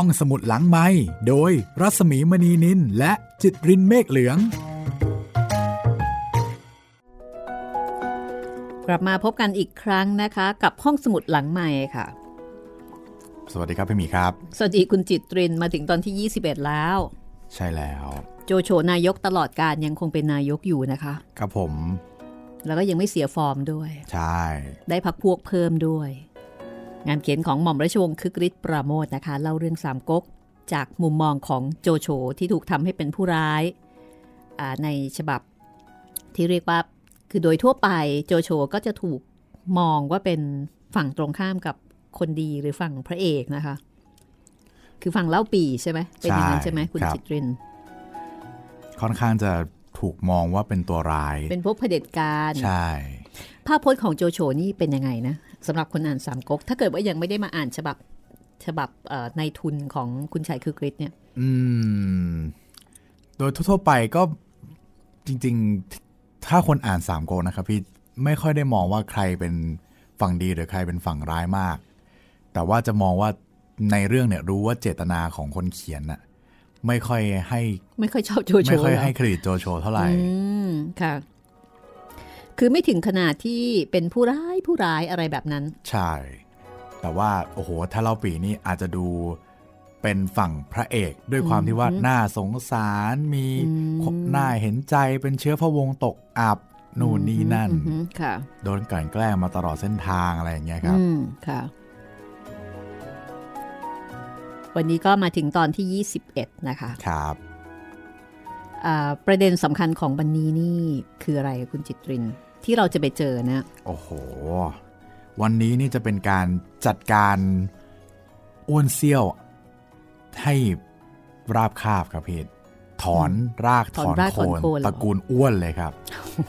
ห้องสมุดหลังไม้โดยรัสมีมณีนินและจิตรินเมฆเหลือง กลับมาพบกันอีกครั้งนะคะ กับห้องสมุดหลังใหม่ค่ะ สวัสดีครับพี่หมีครับ สวัสดีคุณจิตรินมาถึงตอนที่ 21 แล้ว ใช่แล้ว โจโฉนายกตลอดการยังคงเป็นนายกอยู่นะคะ ครับผม แล้วก็ยังไม่เสียฟอร์มด้วย ใช่ ได้พักพวกเพิ่มด้วย งานเขียนของหม่อมราชวงศ์คึกฤทธิ์ปราโมทนะคะ เล่าเรื่องสามก๊กจากมุมมองของโจโฉที่ถูกทำให้เป็นผู้ร้ายอ่าในฉบับที่เรียกว่าคือโดยทั่วไปโจโฉก็จะถูกมองว่าเป็นฝั่งตรงข้ามกับคนดีหรือฝั่งพระเอกนะคะ คือฝั่งเล่าปีใช่ไหมเป็นอย่างนั้นใช่ไหมคุณจิตริน ค่อนข้างจะถูกมองว่าเป็นตัวร้าย เป็นพวกเผด็จการ ใช่ ภาพพจน์ของโจโฉนี่เป็นยังไงนะ สำหรับคนอ่านสามก๊กถ้าเกิดว่ายังไม่ได้มาอ่านฉบับฉบับเอ่อในทุนของคุณชัยคือกริชเนี่ย อืม โดยทั่วๆไปก็จริง ๆ ถ้าคนอ่านสามโกกนะครับพี่ไม่ค่อยได้มองว่าใครเป็นฝั่งดีหรือใครเป็นฝั่งร้ายมาก แต่ว่าจะมองว่าในเรื่องเนี่ยรู้ว่าเจตนาของคนเขียนน่ะ ไม่ค่อยให้ ไม่ค่อยชอบโจโฉไม่ค่อยเหรอให้เครดิตโจโฉเท่าไหร่อืมค่ะ คือไม่ถึงขนาดที่เป็นผู้ร้ายผู้ร้ายอะไรแบบนั้น ใช่ แต่ว่าโอ้โห ถ้าเล่าปีนี่อาจจะดูเป็นฝั่งพระเอกด้วยความที่ว่าน่าสงสารมีอืมน่าเห็นใจเป็นเชื้อพระวงศ์ตกอับนู่นนี่นั่นอือหือค่ะ โดนกลั่นแกล้งมาตลอดเส้นทางอะไรอย่างเงี้ยครับอืมค่ะ วันนี้ก็มาถึงตอนที่ 21 นะคะ ครับอ่าประเด็นสำคัญของวันนี้นี่คืออะไรคุณจิตริน ที่เราจะไปเจอนะโอ้โห วันนี้นี่จะเป็นการจัดการอ้วนเซี่ยว ให้ราบคาบครับพี่ถอนรากถถอนอนรากโคถอนนโคนเหรอตระกูลอ้วนเลยครับ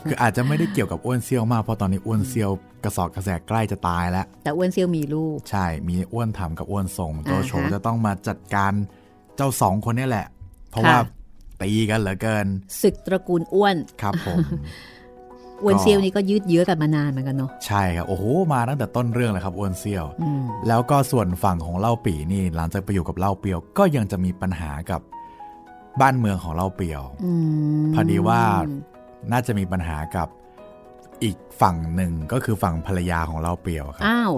คืออาจจะไม่ได้เกี่ยวกับอ้วนเซี่ยวมากเพราะตอนนี้อ้วนเซี่ยวกระสอบกระแสใกล้จะตายแล้ว แต่อ้วนเซียวมีลูก ใช่ มีอ้วนทำกับอ้วนส่งโจโฉอ่าฮะจะต้องมาจัดการเจ้าสองคนนี่แหละ เพราะค่ะว่าตีกันเหลือเกินศึกตระกูลอ้วนครับผม อ้วนเซียวนี่ก็ยืดเยื้อกันมานานเหมือนกันเนาะใช่ครับโอ้โหมาตั้งแต่ต้นเรื่องเลยครับอ้วนเซี่ยวอืมแล้วก็ส่วนฝั่งของเล่าปี่นี่หลังจากไปอยู่กับเล่าเปียว ก็ยังจะมีปัญหากับบ้านเมืองของเล่าเปียวอืมพอดีว่าน่าจะมีปัญหากับอีกฝั่งหนึ่งก็คือฝั่งภรรยาของเล่าเปียวครับอ้าว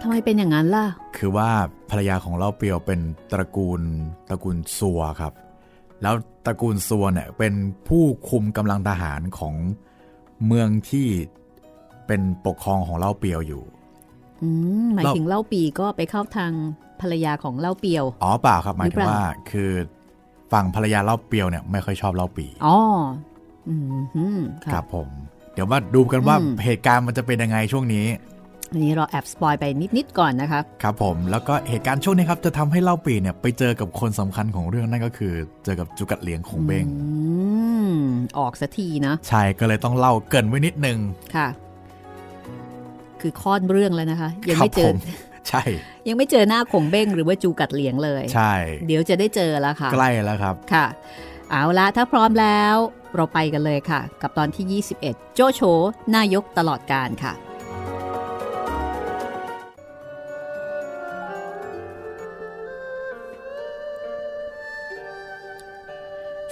ทำไมเป็นอย่างนั้นล่ะ คือว่าภรรยาของเล่าเปียวเป็นตระกูลตระกูลซัวครับ แล้ว ตระกูลซัวเนี่ยเป็นผู้คุมกำลังทหารของเมืองที่เป็นปกครองของเล่าเปียวอยู่อืมหมายเราถึงเล่าปีก็ไปเข้าทางภรรยาของเล่าเปียว อ๋อเปล่าครับหมายหรือถึเปงล่าว่าคือฝั่งภรรยาเล่าเปียวเนี่ยไม่ค่อยชอบเล่าปีอ๋ออืมฮึมครับผม เดี๋ยวมาดูกันว่าอืมเหตุการณ์มันจะเป็นยังไงช่วงนี้ อันนี้เราแอบสปอยไปนิด ๆ ก่อนนะคะครับผมแล้วก็เหตุการณ์ช่วงนี้ครับ จะทำให้เล่าปีเนี่ยไปเจอกับคนสำคัญของเรื่องนั่นก็คือ เจอกับจุกัดเหลียงของเบงอืมออกสักทีนะ ใช่ก็เลยต้องเล่าเกรินไว้นิดนึงค่ะ คือค้อนเรื่องแล้วนะคะ ยังไม่เจคอรับผมใช่ ยังไม่เจอหน้าขงเบ้งหรือว่าจูกัดเหลียงเลย ใช่ เดี๋ยวจะได้เจอแล้วค่ะ ใกล้แล้วครับค่ะ เอาละถ้าพร้อมแล้ว เราไปกันเลยค่ะ กับตอนที่ 21 โจโฉนายกตลอดการค่ะ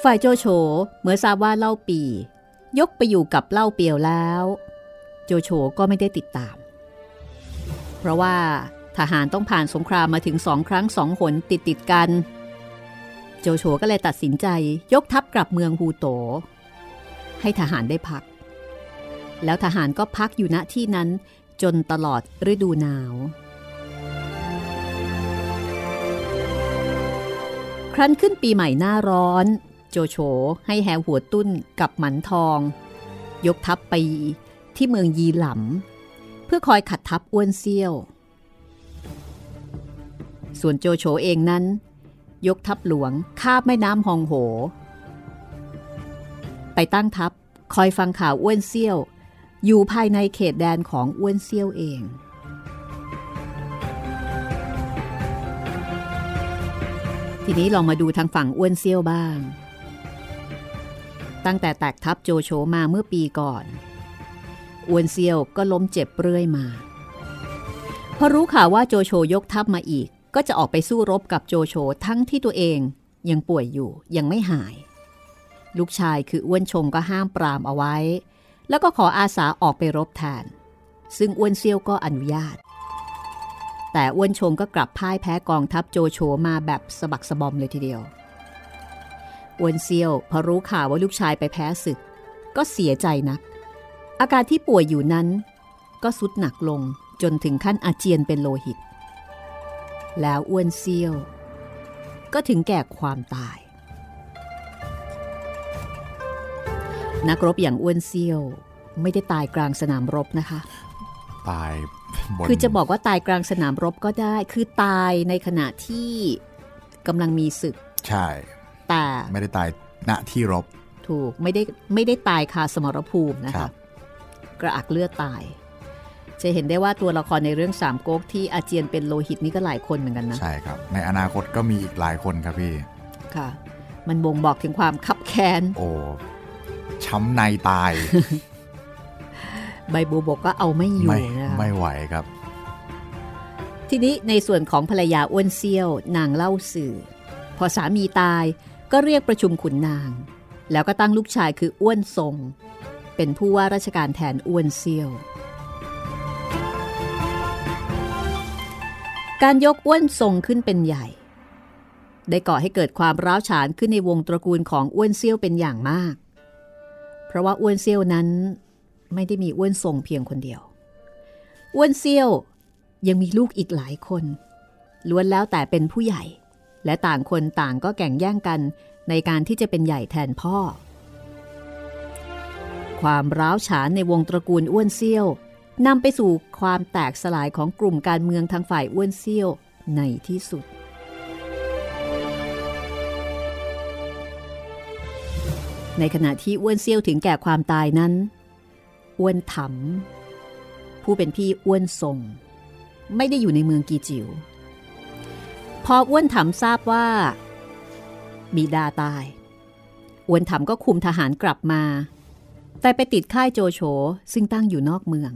ฝ่ายโจโฉเมื่อทราบว่าเล่าปี ยกไปอยู่กับเล่าเปียวแล้ว โจโฉก็ไม่ได้ติดตาม เพราะว่าทหารต้องผ่านสงครามมาถึงสองครั้งสองหนติดติดกัน โจโฉก็เลยตัดสินใจยกทัพกลับเมืองฮูโต ให้ทหารได้พัก แล้วทหารก็พักอยู่ณที่นั้นจนตลอดฤดูหนาว ครั้นขึ้นปีใหม่หน้าร้อน โจโฉให้แฮหัวตุ้นกับหมันทอง ยกทัพไปที่เมืองยีหลำเพื่อคอยขัดทัพอ้วนเซี่ยว ส่วนโจโฉเองนั้น ยกทัพหลวงคาบแม่น้ำฮองโห ไปตั้งทัพคอยฟังข่าวอ้วนเซี่ยว อยู่ภายในเขตแดนของอ้วนเซี่ยวเองทีนี้ลองมาดูทางฝั่งอ้วนเซี่ยวบ้าง ตั้งแต่แตกทัพโจโฉมาเมื่อปีก่อนอ้วนเซียวก็ล้มเจ็บเรื่อยมา พอรู้ข่าวว่าโจโฉยกทัพมาอีก ก็จะออกไปสู้รบกับโจโฉทั้งที่ตัวเองยังป่วยอยู่ยังไม่หาย ลูกชายคืออ้วนชงก็ห้ามปรามเอาไว้ แล้วก็ขออาสาออกไปรบแทน ซึ่งอ้วนเซียวก็อนุญาต แต่อ้วนชงก็กลับพ่ายแพ้กองทัพโจโฉมาแบบสะบักสะบอมเลยทีเดียว อ้วนเซียวพอรู้ข่าวว่าลูกชายไปแพ้ศึก ก็เสียใจนัก อาการที่ป่วยอยู่นั้น ก็สุดหนักลงจนถึงขั้นอาเจียนเป็นโลหิต แล้วอ้วนเซียว ก็ถึงแก่ความตาย นักรบอย่างอ้วนเซียวไม่ได้ตายกลางสนามรบนะคะ ตายบนคือจะบอกว่าตายกลางสนามรบก็ได้ คือตายในขณะที่กำลังมีศึก ใช่ แต่ไม่ได้ตายณที่รบ ถูกไม่ได้ไม่ได้ตายคาสมรภูมินะครัคะบกระอักเลือดตาย จะเห็นได้ว่าตัวละครในเรื่องสามก๊กที่อาเจียนเป็นโลหิตนี่ก็หลายคนเหมือนกันนะ ใช่ครับ ในอนาคตก็มีอีกหลายคนครับพี่ค่ะ มันบ่งบอกถึงความขับแค้นโอ้ช้ำในตาย ใบบัวบกก็เอาไม่อยู่ไม่นะคะไม่ไหวครับ ทีนี้ในส่วนของภรรยาอ้วนเซี่ยวนางเล่าสื่อ พอสามีตาย ก็เรียกประชุมขุนนาง แล้วก็ตั้งลูกชายคืออ้วนทรง เป็นผู้ว่าราชการแทนอ้วนเซี่ยว การยกอ้วนทรงขึ้นเป็นใหญ่ ได้ก่อให้เกิดความร้าวฉานขึ้นในวงตระกูลของอ้วนเซี่ยวเป็นอย่างมาก เพราะว่าอ้วนเซี่ยวนั้นไม่ได้มีอ้วนทรงเพียงคนเดียว อ้วนเซี่ยวยังมีลูกอีกหลายคน ล้วนแล้วแต่เป็นผู้ใหญ่ และต่างคนต่างก็แข่งแย่งกันในการที่จะเป็นใหญ่แทนพ่อ ความร้าวฉานในวงตระกูลอ้วนเซี่ยวนำไปสู่ความแตกสลายของกลุ่มการเมืองทางฝ่ายอ้วนเซี่ยวในที่สุด ในขณะที่อ้วนเซี่ยวถึงแก่ความตายนั้น อ้วนถำผู้เป็นพี่อ้วนทรง ไม่ได้อยู่ในเมืองกีจิว พออ้วนถำทราบว่า บิดาตาย อ้วนถำก็คุมทหารกลับมา แต่ไปติดค่ายโจโฉซึ่งตั้งอยู่นอกเมือง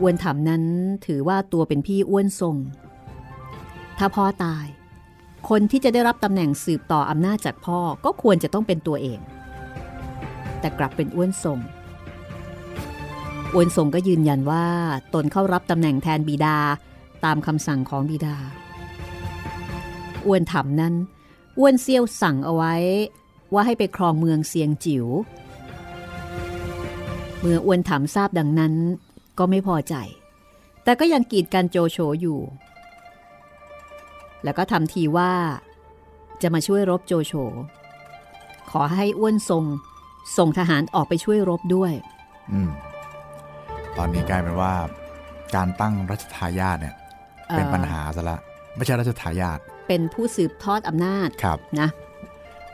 อ้วนถำนั้นถือว่าตัวเป็นพี่อ้วนทรง ถ้าพ่อตาย คนที่จะได้รับตำแหน่งสืบต่ออำนาจจากพ่อก็ควรจะต้องเป็นตัวเอง แต่กลับเป็นอ้วนทรงอ้วนทรงก็ยืนยันว่าตนเข้ารับตำแหน่งแทนบิดา ตามคำสั่งของบิดา อ้วนถามนั้น อ้วนเซียวสั่งเอาไว้ว่าให้ไปครองเมืองเซียงจิว๋ว เมื่ออ้วนถามทราบดังนั้นก็ไม่พอใจ แต่ก็ยังกีดกันโจโฉอยู่ แล้วก็ทำทีว่า จะมาช่วยรบโจโฉ ขอให้อ้วนทรงส่งทหารออกไปช่วยรบด้วยอืมตอนนี้กลายเป็นว่า การตั้งรัชทายาทเนี่ย เอ่อเป็นปัญหาซะละไม่ใช่รัชทายาทเป็นผู้สืบทอดอำนาจครับนะ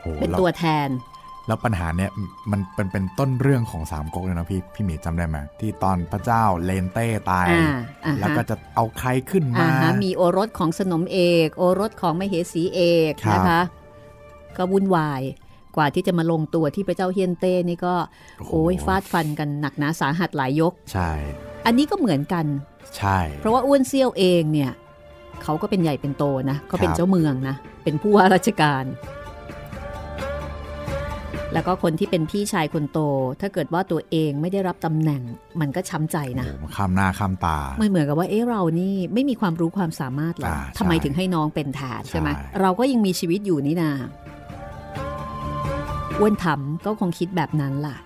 โอ้เป็นแล้วตัวแทน แล้วปัญหาเนี่ยมันเป็นเป็นต้นเรื่องของสามก๊กเลยนะพี่พี่หมีจำได้ไหมที่ตอนพระเจ้าเลนเต้ตายอ่าอ่าฮะแล้วก็จะเอาใครขึ้นอ่ามาฮะมีโอรสของสนมเอก โอรสของมเหสีเอกครับนะคะก็วุ่นวายกว่าที่จะมาลงตัวที่พระเจ้าเฮียนเต้นี่ก็โอ้ยฟาดฟันกันหนักหนาสาหัสหลายยก ใช่ อันนี้ก็เหมือนกัน ใช่ เพราะว่าอ้วนเซี่ยวเองเนี่ยเขาก็เป็นใหญ่เป็นโตนะเขาเป็นครับเจ้าเมืองนะ เป็นผู้ว่าราชการ แล้วก็คนที่เป็นพี่ชายคนโต ถ้าเกิดว่าตัวเองไม่ได้รับตำแหน่ง มันก็ช้ำใจนะโอ้โหข้ามหน้าข้ามตามันเหมือนกับว่าเอ๊ะเรานี่ไม่มีความรู้ความสามารถหรออ่าทำไมใช่ถึงให้น้องเป็นแทนใช่ไหมใช่เราก็ยังมีชีวิตอยู่นี่นาอ้วนถำก็คงคิดแบบนั้นล่ะ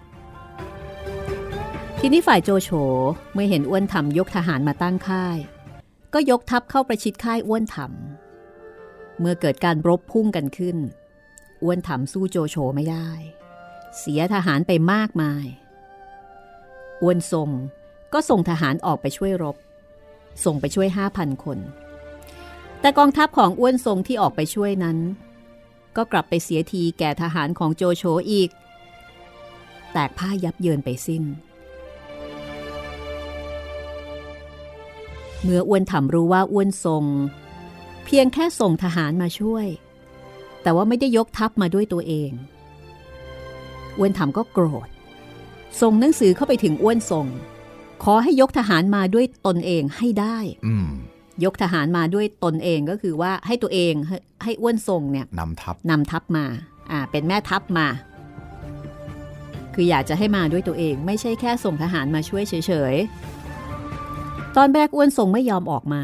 ทีนี้ฝ่ายโจโฉเมื่อเห็นอ้วนถำยกทหารมาตั้งค่าย ก็ยกทัพเข้าประชิดค่ายอ้วนถำเมื่อเกิดการรบพุ่งกันขึ้น อ้วนถำสู้โจโฉไม่ได้ เสียทหารไปมากมาย อ้วนทรงก็ส่งทหารออกไปช่วยรบ ส่งไปช่วย5,000คน แต่กองทัพของอ้วนทรงที่ออกไปช่วยนั้น ก็กลับไปเสียทีแก่ทหารของโจโฉอีก แตกผ้ายับเยินไปสิ้น เมื่ออ้วนถามรู้ว่าอ้วนทรง เพียงแค่ส่งทหารมาช่วย แต่ว่าไม่ได้ยกทัพมาด้วยตัวเองอ้วนถามก็โกรธ ส่งหนังสือเข้าไปถึงอ้วนทรง ขอให้ยกทหารมาด้วยตนเองให้ได้อืมยกทหารมาด้วยตนเองก็คือว่าให้ตัวเองให้ให้อ้วนทรงเนี่ยนำทัพนำทัพมาอ่าเป็นแม่ทัพมา คืออยากจะให้มาด้วยตัวเอง ไม่ใช่แค่ส่งทหารมาช่วยเฉยๆ ตอนแรกอ้วนทรงไม่ยอมออกมา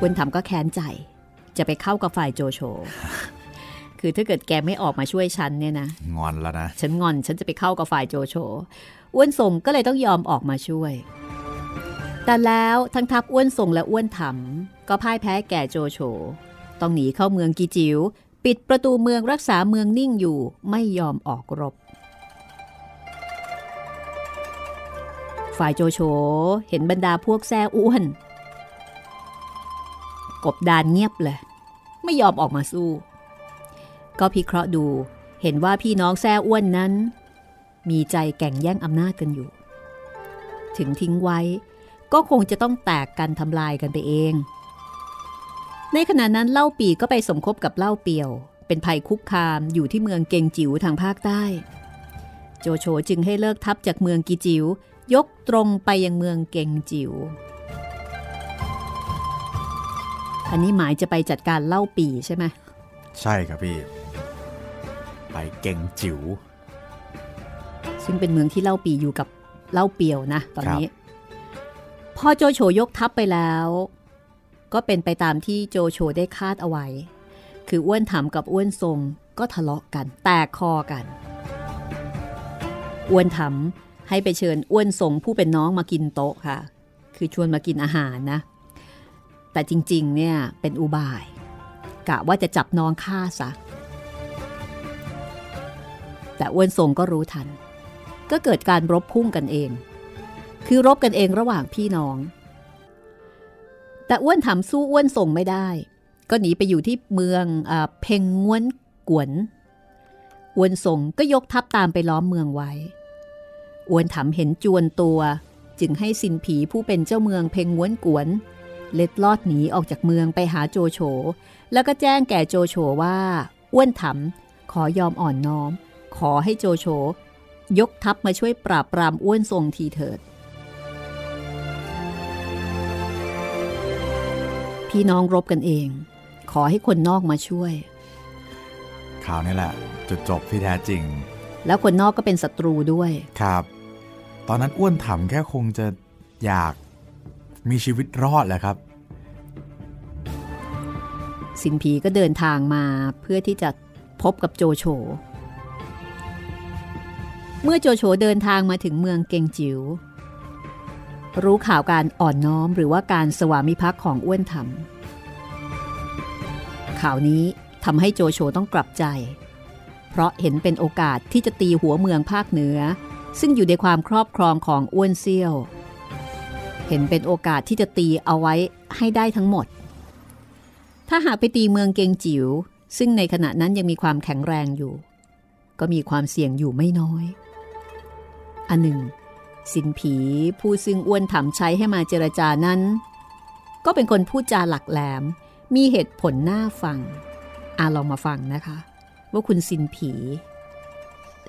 อ้วนทำก็แค้นใจ จะไปเข้ากับฝ่ายโจโฉคือถ้าเกิดแกไม่ออกมาช่วยฉันเนี่ยนะ งอนแล้วนะ ฉันงอนฉันจะไปเข้ากับฝ่ายโจโฉอ้วนทรงก็เลยต้องยอมออกมาช่วย แต่แล้วทั้งทัพอ้วนทรงและอ้วนถำก็พ่ายแพ้แก่โจโฉ ต้องหนีเข้าเมืองกีจิว๋วปิดประตูเมืองรักษาเมืองนิ่งอยู่ไม่ยอมออกรบ ฝ่ายโจโฉเห็นบรรดาพวกแซ่อ้วน กบดานเงียบเลย ไม่ยอมออกมาสู้ ก็พิเคราะห์ดูเห็นว่าพี่น้องแซ่อ้วนนั้น มีใจแก่งแย่งอำนาจกันอยู่ ถึงทิ้งไว้ ก็คงจะต้องแตกกันทำลายกันไปเอง ในขณะนั้นเล่าปีก็ไปสมคบกับเล่าเปียว เป็นภัยคุกคามอยู่ที่เมืองเกงจิ๋วทางภาคใต้ โจโฉจึงให้เลิกทัพจากเมืองกีจิ๋ว ยกตรงไปยังเมืองเกงจิ๋วอันนี้หมายจะไปจัดการเล่าปีใช่ไหมใช่ครับพี่ ไปเก่งจิ๋วซึ่งเป็นเมืองที่เล่าปีอยู่กับเล่าเปียวนะ ตอนนี้ พอโจโฉยกทัพไปแล้ว ก็เป็นไปตามที่โจโฉได้คาดเอาไว้ คืออ้วนถามกับอ้วนทรงก็ทะเลาะกันแตกคอกัน อ้วนถาม ให้ไปเชิญอ้วนทรงผู้เป็นน้องมากินโต๊ะค่ะ คือชวนมากินอาหารนะ แต่จริงๆ เนี่ยเป็นอุบาย กะว่าจะจับน้องฆ่าซะ แต่อ้วนทรงก็รู้ทัน ก็เกิดการรบพุ่งกันเอง คือรบกันเองระหว่างพี่น้อง แต่อ้วนถามสู้อ้วนส่งไม่ได้ ก็หนีไปอยู่ที่เมืองอเพ่งง้วนกวนอ้วนส่งก็ยกทัพตามไปล้อมเมืองไว้ อ้วนถามเห็นจวนตัว จึงให้สินผีผู้เป็นเจ้าเมืองเพงงวนกวน เล็ดลอดหนีออกจากเมืองไปหาโจโฉแล้วก็แจ้งแก่โจโฉว่า อ้วนถามขอยอมอ่อนน้อม ขอให้โจโฉยกทัพมาช่วยปราบปรามอ้วนทรงทีเถิด พี่น้องรบกันเอง ขอให้คนนอกมาช่วย ข่าวนี้แหละจุดจบที่แท้จริง แล้วคนนอกก็เป็นศัตรูด้วยครับ ตอนนั้นอ้วนถามแค่คงจะอยากมีชีวิตรอดแหละครับ สินผีก็เดินทางมาเพื่อที่จะพบกับโจโฉ เมื่อโจโฉเดินทางมาถึงเมืองเกงจิว๋วรู้ข่าวการอ่อนน้อมหรือว่าการสวามิภักดิ์ของอ้วนธรรมข่าวนี้ทำให้โจโฉต้องกลับใจ เพราะเห็นเป็นโอกาสที่จะตีหัวเมืองภาคเหนือ ซึ่งอยู่ในความครอบครองของอ้วนเซี่ยว เห็นเป็นโอกาสที่จะตีเอาไว้ให้ได้ทั้งหมด ถ้าหากไปตีเมืองเกงจิ๋วซึ่งในขณะนั้นยังมีความแข็งแรงอยู่ ก็มีความเสี่ยงอยู่ไม่น้อย อันหนึ่ง สินผีผู้ซึ่งอ้วนถามใช้ให้มาเจรจานั้น ก็เป็นคนพูดจาหลักแหลม มีเหตุผลน่าฟังอาลองมาฟังนะคะ ว่าคุณสินผี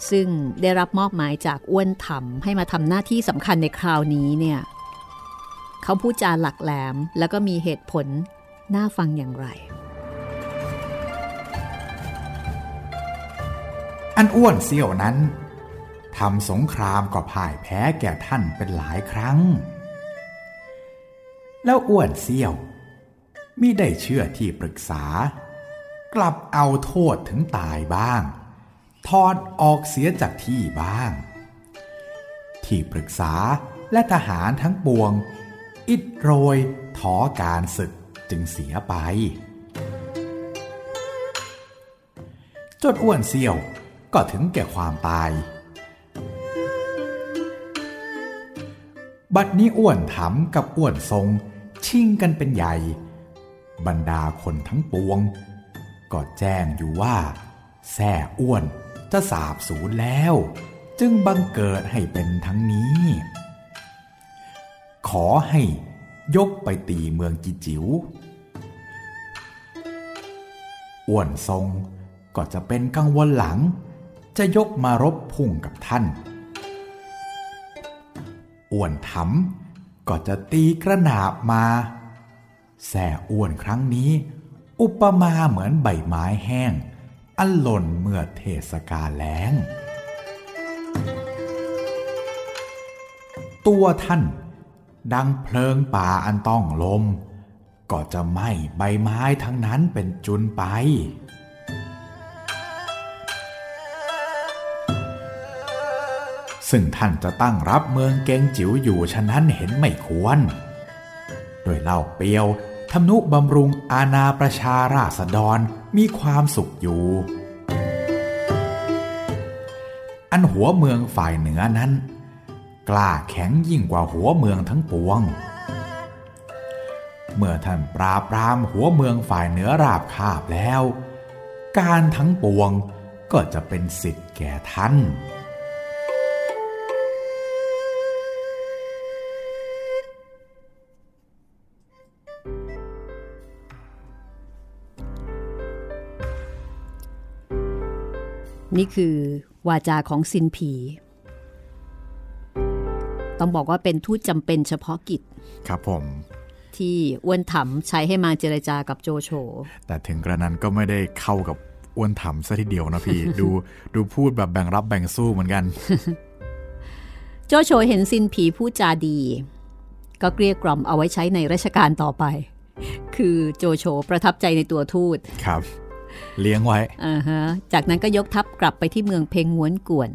ซึ่งได้รับมอบหมายจากอ้วนถามให้มาทำหน้าที่สำคัญในคราวนี้เนี่ยเขาพูดจาหลักแหลมแล้วก็มีเหตุผลน่าฟังอย่างไร อันอ้วนเซี่ยวนั้นทำสงครามก็พ่ายแพ้แก่ท่านเป็นหลายครั้ง แล้วอ้วนเซี่ยวมิได้เชื่อที่ปรึกษา กลับเอาโทษถึงตายบ้าง ทอดออกเสียจากที่บ้าง ที่ปรึกษาและทหารทั้งปวง อิดโรยถอการศึกจึงเสียไปจนอ้วนเซี่ยวก็ถึงแก่ความตาย บัดนี้อ้วนถามกับอ้วนทรงชิงกันเป็นใหญ่ บรรดาคนทั้งปวง ก็แจ้งอยู่ว่าแซ่อ้วน จะสาบสูญแล้ว จึงบังเกิดให้เป็นทั้งนี้ ขอให้ยกไปตีเมืองจิจิว๋วอ้วนทรงก็จะเป็นกังวลหลัง จะยกมารบพุ่งกับท่าน อ้วนถำก็จะตีกระหนาบมาแส่อ้วนครั้งนี้ อุปมาเหมือนใบไม้แห้ง อันหล่นเมื่อเทศกาลแล้ง ตัวท่านดังเพลิงป่าอันต้องลม ก็จะไหม้ใบไม้ทั้งนั้นเป็นจุนไป ซึ่งท่านจะตั้งรับเมืองเกงจิ๋วอยู่ฉะนั้นเห็นไม่ควร โดยเล่าเปียว ทำนุบำรุงอาณาประชาราษฎรมีความสุขอยู่ อันหัวเมืองฝ่ายเหนือนั้น กล้าแข็งยิ่งกว่าหัวเมืองทั้งปวง เมื่อท่านปราบปรามหัวเมืองฝ่ายเหนือราบคาบแล้ว การทั้งปวงก็จะเป็นสิทธิ์แก่ท่าน นี่คือวาจาของซินผี ต้องบอกว่าเป็นทูตจำเป็นเฉพาะกิจ ครับผม ที่อ้วนถำใช้ให้มาเจรจากับโจโฉแต่ถึงกระนั้นก็ไม่ได้เข้ากับอ้วนถำซะทีเดียวนะพี่ ดูดูพูดแบบแบ่งรับแบ่งสู้เหมือนกัน โจโฉเห็นซินผีพูดจาดี ก็เกลี้ยกล่อมเอาไว้ใช้ในราชการต่อไป คือโจโฉประทับใจในตัวทูตครับ เลี้ยงไว้อ่าฮะจากนั้นก็ยกทัพกลับไปที่เมืองเพงงวนกวน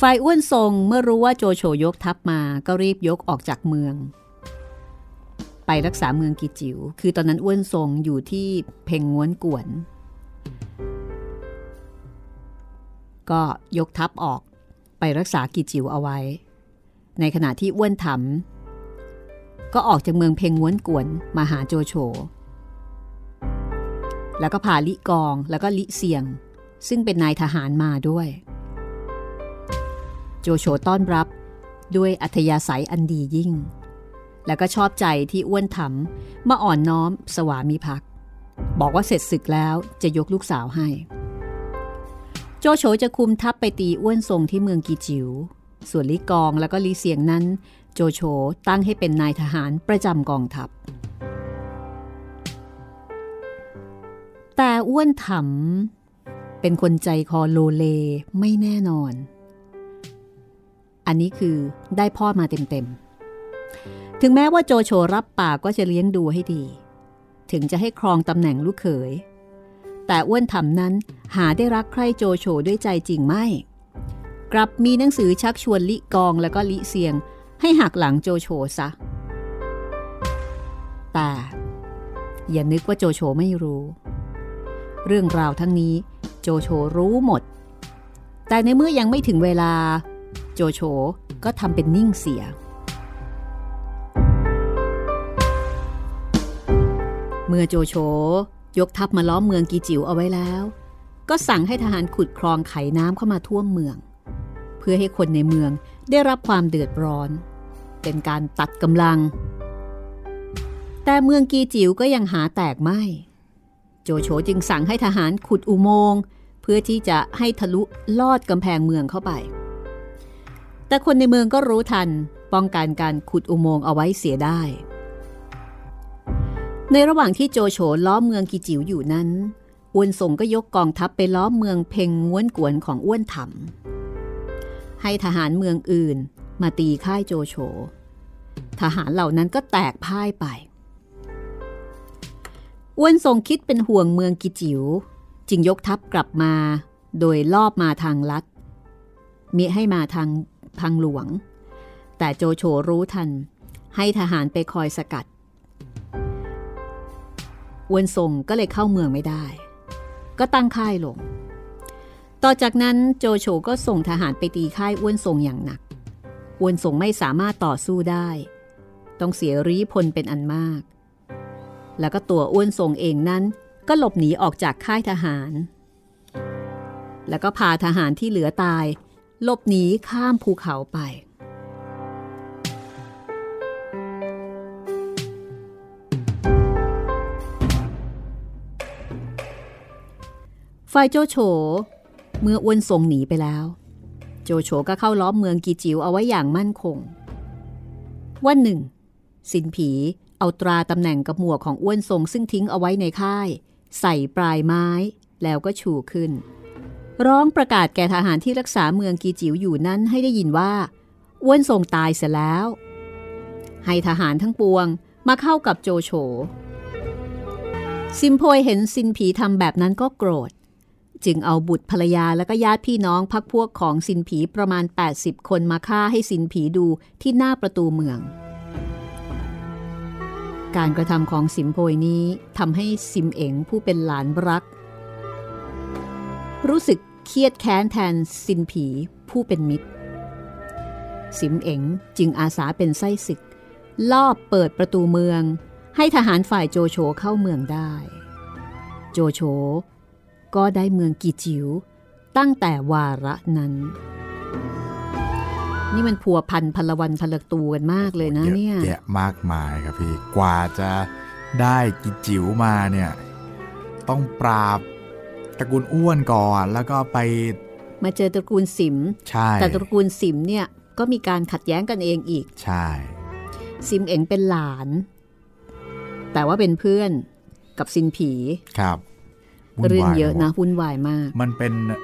ฝ่ายอ้วนทรงเมื่อรู้ว่าโจโฉยกทัพมาก็รีบยกออกจากเมือง ไปรักษาเมืองกีจิว๋วคือตอนนั้นอ้วนทรงอยู่ที่เพงงวนกวน ก็ยกทัพออกไปรักษากีจิ๋วเอาไว้ ในขณะที่อ้วนถำก็ออกจากเมืองเพงงวนกวนมาหาโจโฉ แล้วก็พาลิกองแล้วก็ลิเซียง ซึ่งเป็นนายทหารมาด้วย โจโฉต้อนรับด้วยอัธยาศัยอันดียิ่ง แล้วก็ชอบใจที่อ้วนถำมาอ่อนน้อมสวามิภักดิ์บอกว่าเสร็จศึกแล้วจะยกลูกสาวให้ โจโฉจะคุมทัพไปตีอ้วนทรงที่เมืองกีจิว๋วส่วนลิกองแล้วก็ลิเซียงนั้น โจโฉตั้งให้เป็นนายทหารประจำกองทัพ แต่อ้วนถำเป็นคนใจคอโลเลไม่แน่นอน อันนี้คือได้พ่อมาเต็มๆ ถึงแม้ว่าโจโฉรับปากก็จะเลี้ยงดูให้ดี ถึงจะให้ครองตำแหน่งลูกเขย แต่อ้วนถำนั้นหาได้รักใคร่โจโฉด้วยใจจริงไม่ กลับมีหนังสือชักชวนลิกองแล้วก็ลิเซียง ให้หักหลังโจโฉซะ แต่อย่านึกว่าโจโฉไม่รู้ เรื่องราวทั้งนี้โจโฉรู้หมด แต่ในเมื่อยังไม่ถึงเวลา โจโฉก็ทำเป็นนิ่งเสีย เมื่อโจโฉยกทัพมาล้อมเมืองกีจิ๋วเอาไว้แล้ว ก็สั่งให้ทหารขุดคลองไขน้ำเข้ามาท่วมเมือง เพื่อให้คนในเมืองได้รับความเดือดร้อน เป็นการตัดกำลัง แต่เมืองกีจิ๋วก็ยังหาแตกไม่ โจโฉจึงสั่งให้ทหารขุดอุโมงค์ เพื่อที่จะให้ทะลุลอดกำแพงเมืองเข้าไป แต่คนในเมืองก็รู้ทันป้องกันการขุดอุโมงค์เอาไว้เสียได้ ในระหว่างที่โจโฉล้อมเมืองกีจิ๋วอยู่นั้นอ้วนส่งก็ยกกองทัพไปล้อมเมืองเพ่งง้วนกวนของอ้วนถำให้ทหารเมืองอื่นมาตีค่ายโจโฉทหารเหล่านั้นก็แตกพ่ายไป อ้วนทรงคิดเป็นห่วงเมืองกิจิว๋วจึงยกทัพกลับมา โดยลอบมาทางลัดมิให้มาทางทางหลวง แต่โจโฉรู้ทัน ให้ทหารไปคอยสกัดอ้วนทรงก็เลยเข้าเมืองไม่ได้ ก็ตั้งค่ายลง ต่อจากนั้นโจโฉก็ส่งทหารไปตีค่ายอ้วนทรงอย่างหนักอ้วนทรงไม่สามารถต่อสู้ได้ ต้องเสียรีพลเป็นอันมาก แล้วก็ตัวอ้วนทรงเองนั้น ก็หลบหนีออกจากค่ายทหาร แล้วก็พาทหารที่เหลือตายหลบหนีข้ามภูเขาไป ฝ่ายโจโฉเมื่ออ้วนทรงหนีไปแล้ว โจโฉก็เข้าล้อมเมืองกีจิ๋วเอาไว้อย่างมั่นคง วันหนึ่ง สินผี เอาตราตำแหน่งกับหมวกของอ้วนทรงซึ่งทิ้งเอาไว้ในค่าย ใส่ปลายไม้แล้วก็ชูขึ้น ร้องประกาศแก่ทหารที่รักษาเมืองกีจิ๋วอยู่นั้นให้ได้ยินว่าอ้วนทรงตายเสียแล้ว ให้ทหารทั้งปวงมาเข้ากับโจโฉซิมโพยเห็นซินผีทำแบบนั้นก็โกรธ จึงเอาบุตรภรรยาและก็ญาติพี่น้องพักพวกของซินผีประมาณ 80 คนมาฆ่าให้ซินผีดูที่หน้าประตูเมือง การกระทำของสิมโพยนี้ทำให้ซิมเอ๋งผู้เป็นหลานรัก รู้สึกเครียดแค้นแทนซินผีผู้เป็นมิตร สิมเอ๋งจึงอาสาเป็นไส้ศึก ลอบเปิดประตูเมือง ให้ทหารฝ่ายโจโฉเข้าเมืองได้ โจโฉก็ได้เมืองกีจิ๋วตั้งแต่วาระนั้น นี่มันพัวพันพลวันพลตูกันมากเลยนะเนี่ยแยะมากมายครับพี่ กว่าจะได้กิจิ๋วมาเนี่ย ต้องปราบตระกูลอ้วนก่อนแล้วก็ไป มาเจอตระกูลสิมใช่แต่ตระกูลสิมเนี่ยก็มีการขัดแย้งกันเองอีก ใช่ ซิมเองเป็นหลาน แต่ว่าเป็นเพื่อนกับซินผี ครับวุ่เรื่องวายเยอะไปหมนะดวุ่นวายมาก มันเป็นอ่า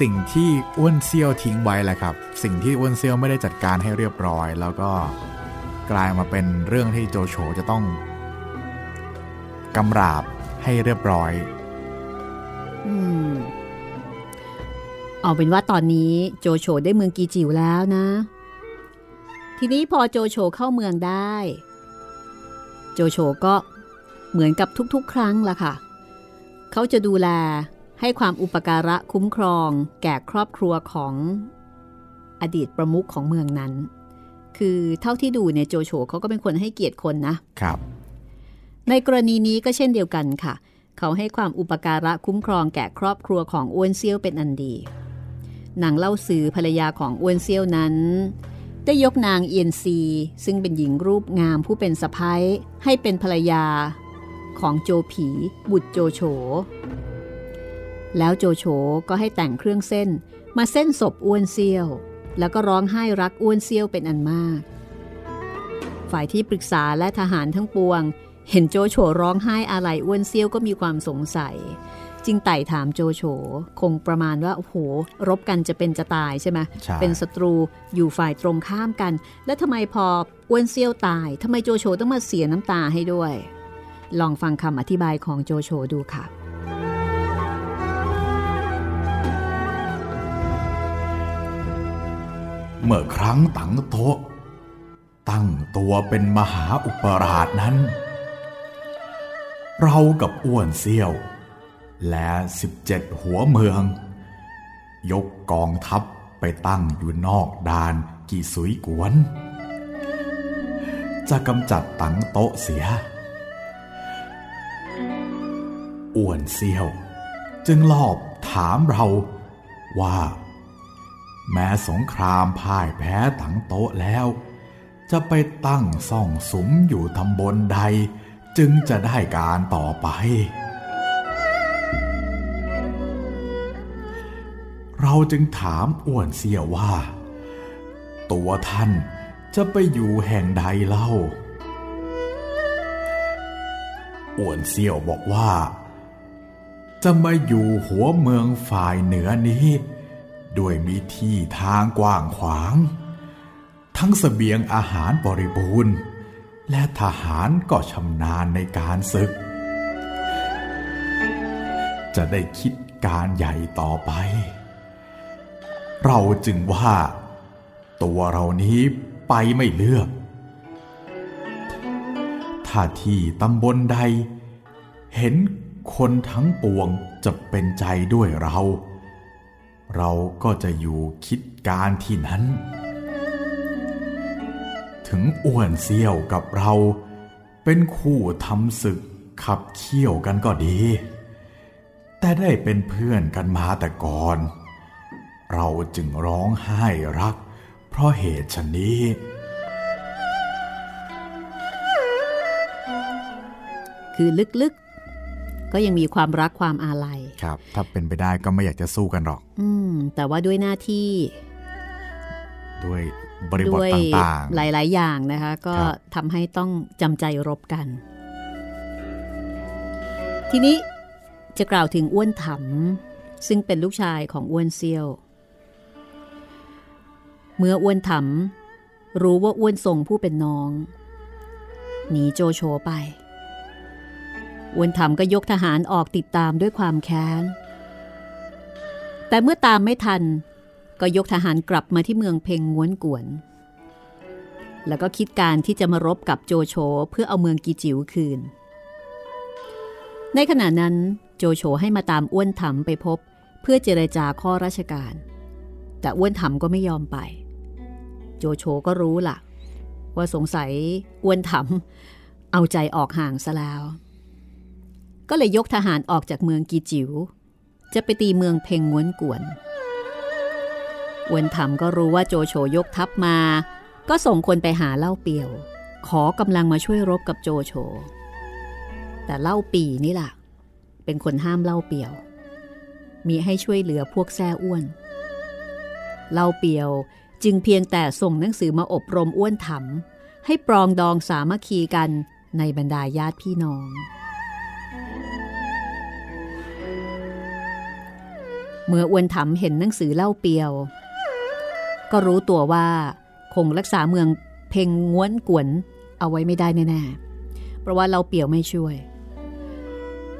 สิ่งที่อ้วนเซี่ยวทิ้งไว้แหละครับ สิ่งที่อ้วนเซี่ยวไม่ได้จัดการให้เรียบร้อย แล้วก็กลายมาเป็นเรื่องที่โจโฉจะต้องกำราบให้เรียบร้อย อืม เอาเป็นว่าตอนนี้โจโฉได้เมืองกีจิ๋วแล้วนะ ทีนี้พอโจโฉเข้าเมืองได้ โจโฉก็เหมือนกับทุกๆ ครั้งละค่ะ เขาจะดูแล ให้ความอุปการะคุ้มครองแก่ครอบครัวของอดีตประมุขของเมืองนั้น คือเท่าที่ดูเนี่ยโจโฉเขาก็เป็นคนให้เกียรติคนนะครับ ในกรณีนี้ก็เช่นเดียวกันค่ะ เขาให้ความอุปการะคุ้มครองแก่ครอบครัวของอ้วนเซี่ยวเป็นอันดีนางเล่าสือภรรยาของอ้วนเซี่ยวนั้น ได้ยกนางเอียนซี ซึ่งเป็นหญิงรูปงามผู้เป็นสะพ้ยให้เป็นภรรยาของโจผีบุตรโจโฉ แล้วโจโฉก็ให้แต่งเครื่องเส้น มาเส้นศพอ้วนเซี่ยว แล้วก็ร้องไห้รักอ้วนเซี่ยวเป็นอันมาก ฝ่ายที่ปรึกษาและทหารทั้งปวง เห็นโจโฉร้องไห้อาลัยอ้วนเซี่ยวก็มีความสงสัย จึงไต่ถามโจโฉคงประมาณว่าโอ้โหรบกันจะเป็นจะตายใช่ไหมใช่เป็นศัตรูอยู่ฝ่ายตรงข้ามกัน แล้วทำไมพออ้วนเซี่ยวตายทำไมโจโฉต้องมาเสียน้ำตาให้ด้วย ลองฟังคำอธิบายของโจโฉดูค่ะ เมื่อครั้งตังโตะตั้งตัวเป็นมหาอุปราชนั้น เรากับอ้วนเซี่ยว และสิบเจ็ดหัวเมือง ยกกองทัพไปตั้งอยู่นอกดานกี่สุยกวน จะกำจัดตังโตะเสีย อ้วนเซี่ยว จึงลอบถามเราว่า แม้สงครามพ่ายแพ้ถังโต๊ะแล้ว จะไปตั้งซ่องสมอยู่ตำบลใด จึงจะได้การต่อไป เราจึงถามอ้วนเสียว่า ตัวท่านจะไปอยู่แห่งใดเล่าอ้วนเสียวบอกว่า จะมาอยู่หัวเมืองฝ่ายเหนือนี้ ด้วยมีที่ทางกว้างขวาง ทั้งสเสบียงอาหารบริบูรณ์ และทหารก็ชำนาญในการศึก จะได้คิดการใหญ่ต่อไป เราจึงว่า ตัวเรานี้ไปไม่เลือก ถ้าที่ตำบลใด เห็นคนทั้งปวงจะเป็นใจด้วยเรา เราก็จะอยู่คิดการที่นั้น ถึงอ้วนเซี่ยวกับเราเป็นคู่ทำศึกขับเคี่ยวกันก็ดี แต่ได้เป็นเพื่อนกันมาแต่ก่อน เราจึงร้องไห้รัก เพราะเหตุชนนี้ คือลึกๆ ก็ยังมีความรักความอาลัยครับ ถ้าเป็นไปได้ก็ไม่อยากจะสู้กันหรอก อืม แต่ว่าด้วยหน้าที่ ด้วยบริบทด้วยต่างหลาย ๆ อย่างนะคะ ก็ครับทำให้ต้องจำใจรบกัน ทีนี้จะกล่าวถึงอ้วนถำซึ่งเป็นลูกชายของอ้วนเซียว เมื่ออ้วนถำรู้ว่าอ้วนทรงผู้เป็นน้อง หนีโจโฉไปอ้ วนถำก็ยกทหารออกติดตามด้วยความแค้น แต่เมื่อตามไม่ทัน ก็ยกทหารกลับมาที่เมืองเพงง้วนกวน แล้วก็คิดการที่จะมารบกับโจโฉเพื่อเอาเมืองกีจิ๋วคืน ในขณะนั้นโจโฉให้มาตามอ้วนถำไปพบเพื่อเจรจาข้อราชการ แต่อ้วนถำก็ไม่ยอมไป โจโฉก็รู้ล่ะ ว่าสงสัยอ้วนถำเอาใจออกห่างซะแล้ว ก็เลยยกทหารออกจากเมืองกีจิ๋วจะไปตีเมืองเพงง้วนกวนอ้วนถำก็รู้ว่าโจโฉยกทัพมา ก็ส่งคนไปหาเล่าเปียว ขอกำลังมาช่วยรบกับโจโฉ แต่เล่าปีนี่ล่ะ เป็นคนห้ามเล่าเปียว มีให้ช่วยเหลือพวกแซ่อ้วน เล่าเปียวจึงเพียงแต่ส่งหนังสือมาอบรมอ้วนถำให้ปรองดองสามัคคีกันในบรรดาญาติพี่น้อง เมื่ออ้วนถำเห็นหนังสือเล่าเปียว ก็รู้ตัวว่าคงรักษาเมืองเพ่งง้วนกวนเอาไว้ไม่ได้แน่ๆ เพราะว่าเราเปียวไม่ช่วย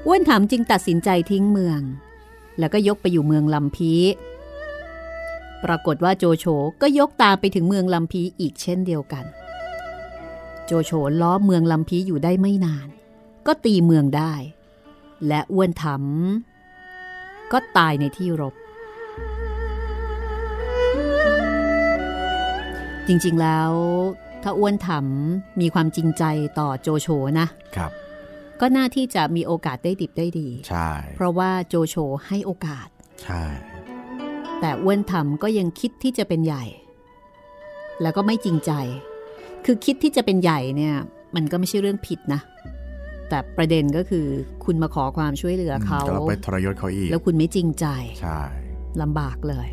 อ้วนถามจึงตัดสินใจทิ้งเมือง แล้วก็ยกไปอยู่เมืองลำพีปรากฏว่าโจโฉก็ยกตามไปถึงเมืองลำพีอีกเช่นเดียวกัน โจโฉล้อเมืองลำพีอยู่ได้ไม่นาน ก็ตีเมืองได้ และอ้วนถาม ก็ตายในที่รบ จริงๆแล้ว ถ้าอ้วนถามมีความจริงใจต่อโจโฉนะๆครับ ก็น่าที่จะมีโอกาสได้ดิบได้ดี ใช่ เพราะว่าโจโฉให้โอกาส ใช่ แต่อ้วนทำก็ยังคิดที่จะเป็นใหญ่ แล้วก็ไม่จริงใจ คือคิดที่จะเป็นใหญ่เนี่ย มันก็ไม่ใช่เรื่องผิดนะ แต่ประเด็นก็คือคุณมาขอความช่วยเหลือเขาแต่เราไปทรยศเขาอีกแล้วคุณไม่จริงใจใช่ลำบากเลย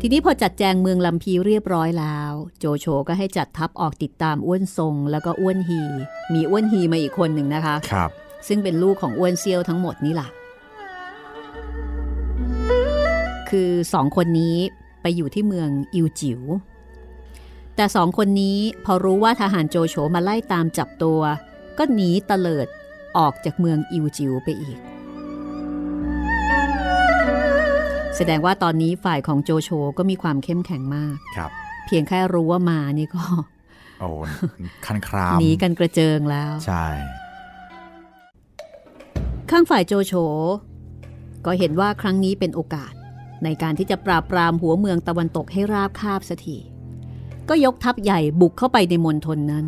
ทีนี้พอจัดแจงเมืองลำพีเรียบร้อยแล้ว โจโฉก็ให้จัดทัพออกติดตามอ้วนทรง แล้วก็อ้วนฮี มีอ้วนฮีมาอีกคนหนึ่งนะคะครับ ซึ่งเป็นลูกของอ้วนเซียวทั้งหมดนี่แหละคือสองคนนี้ไปอยู่ที่เมืองอิวจิว๋วแต่สองคนนี้พอรู้ว่าทหารโจโฉมาไล่ตามจับตัว ก็หนีเตลิดออกจากเมืองอิวจิว๋วไปอีก แสดงว่าตอนนี้ฝ่ายของโจโฉก็มีความเข้มแข็งมากครับ เพียงแค่รู้ว่ามานี่ก็โอ้คันครามหนีกันกระเจิงแล้ว ใช่ ข้างฝ่ายโจโฉก็เห็นว่าครั้งนี้เป็นโอกาส ในการที่จะปราบปรามหัวเมืองตะวันตกให้ราบคาบสักทีก็ยกทัพใหญ่บุกเข้าไปในมณฑลนั้น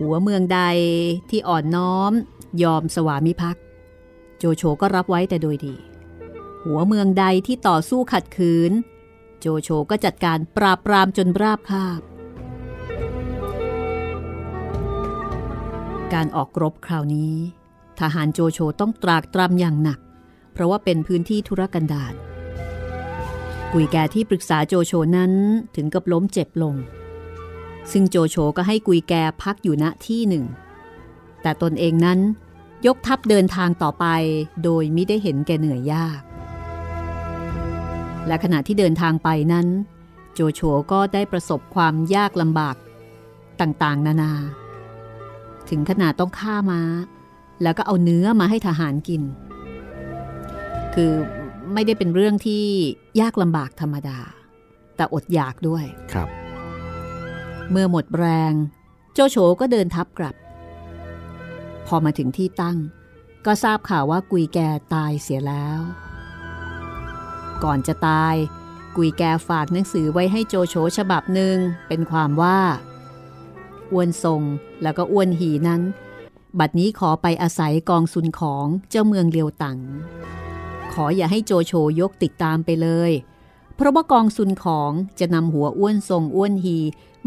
หัวเมืองใดที่อ่อนน้อม ยอมสวามิภักดิ์โจโฉก็รับไว้แต่โดยดี หัวเมืองใดที่ต่อสู้ขัดขืน โจโฉก็จัดการปราบปรามจนราบคาบ การออกรบคราวนี้ ทหารโจโฉต้องตรากตรำอย่างหนัก เพราะว่าเป็นพื้นที่ธุรกันดารกุยแกที่ปรึกษาโจโฉนั้นถึงกับล้มเจ็บลง ซึ่งโจโฉก็ให้กุยแกพักอยู่ณที่หนึ่ง แต่ตนเองนั้นยกทัพเดินทางต่อไปโดยไมิได้เห็นแก่เหนื่อยยาก และขณะที่เดินทางไปนั้น โจโฉก็ได้ประสบความยากลำบากต่างๆ นานา ถึงขนาดต้องฆ่าม้า แล้วก็เอาเนื้อมาให้ทหารกิน คือไม่ได้เป็นเรื่องที่ยากลำบากธรรมดา แต่อดอยากด้วยครับ เมื่อหมดแรง โจโฉก็เดินทับกลับ พอมาถึงที่ตั้ง ก็ทราบข่าวว่ากุยแกตายเสียแล้ว ก่อนจะตาย กุยแกฝากหนังสือไว้ให้โจโฉฉบับหนึ่งเป็นความว่าอ้วนทรงแล้วก็อ้วนหีนั้น บัดนี้ขอไปอาศัยกองซุนของเจ้าเมืองเลียวตังขออย่าให้โจโฉยกติดตามไปเลย เพราะว่ากองซุนของจะนำหัวอ้วนทรงอ้วนฮี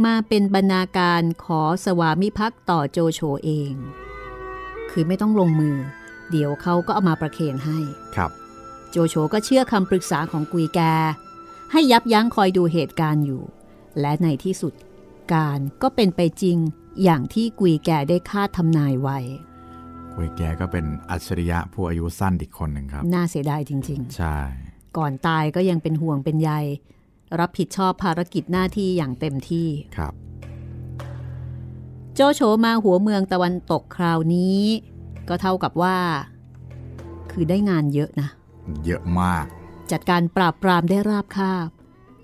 มาเป็นบรรณาการขอสวามิภักดิ์ต่อโจโฉเอง คือไม่ต้องลงมือ เดี๋ยวเขาก็เอามาประเคนให้ ครับ โจโฉก็เชื่อคำปรึกษาของกุยแก ให้ยับยั้งคอยดูเหตุการณ์อยู่ และในที่สุดการก็เป็นไปจริงอย่างที่กุยแก่ได้คาดทำนายไว้กุยแกก็เป็นอัจฉริยะผู้อายุสั้นอีกคนหนึ่งครับ น่าเสียดายจริงใช่ๆ ก่อนตายก็ยังเป็นห่วงเป็นใย รับผิดชอบภารกิจหน้าที่อย่างเต็มที่ครับ โจโฉมาหัวเมืองตะวันตกคราวนี้ ก็เท่ากับว่า คือได้งานเยอะนะ เยอะมาก จัดการปราบปรามได้ราบคาบ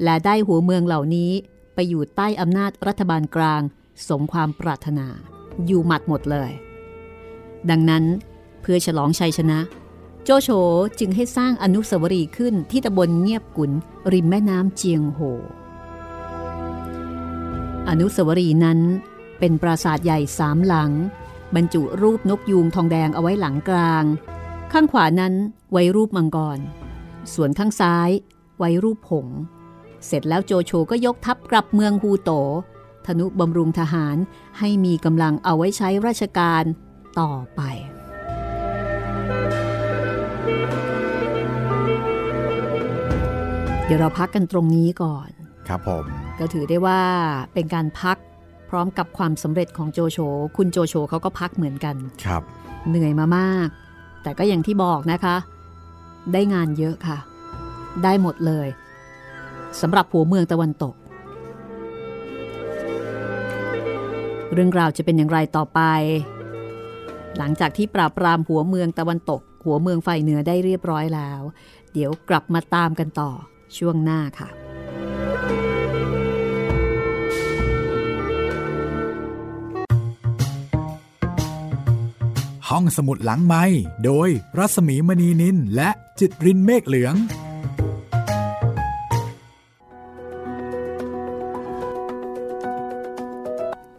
และได้หัวเมืองเหล่านี้ไปอยู่ใต้อำนาจรัฐบาลกลาง สมความปรารถนา อยู่หมัดหมดเลย ดังนั้นเพื่อฉลองชัยชนะ โจโฉจึงให้สร้างอนุสาวรีย์ขึ้นที่ตำบลเงียบกุนริมแม่น้ำเจียงโห อนุสาวรีย์นั้นเป็นปราสาทใหญ่สามหลัง บรรจุรูปนกยูงทองแดงเอาไว้หลังกลาง ข้างขวานั้นไว้รูปมังกร ส่วนข้างซ้ายไว้รูปผง เสร็จแล้วโจโฉก็ยกทัพกลับเมืองฮูโตธนุบำรุงทหารให้มีกำลังเอาไว้ใช้ราชการต่อไป เดี๋ยวเราพักกันตรงนี้ก่อน ครับผม ก็ถือได้ว่าเป็นการพักพร้อมกับความสำเร็จของโจโฉคุณโจโฉเขาก็พักเหมือนกัน ครับ เหนื่อยมามาก แต่ก็อย่างที่บอกนะคะ ได้งานเยอะค่ะ ได้หมดเลยสำหรับหัวเมืองตะวันตก เรื่องราวจะเป็นอย่างไรต่อไป หลังจากที่ปราบปรามหัวเมืองตะวันตก หัวเมืองฝ่ายเหนือได้เรียบร้อยแล้ว เดี๋ยวกลับมาตามกันต่อ ช่วงหน้าค่ะ ห้องสมุดหลังไม้โดยรัสมีมณีนินและจิตรินเมฆเหลือง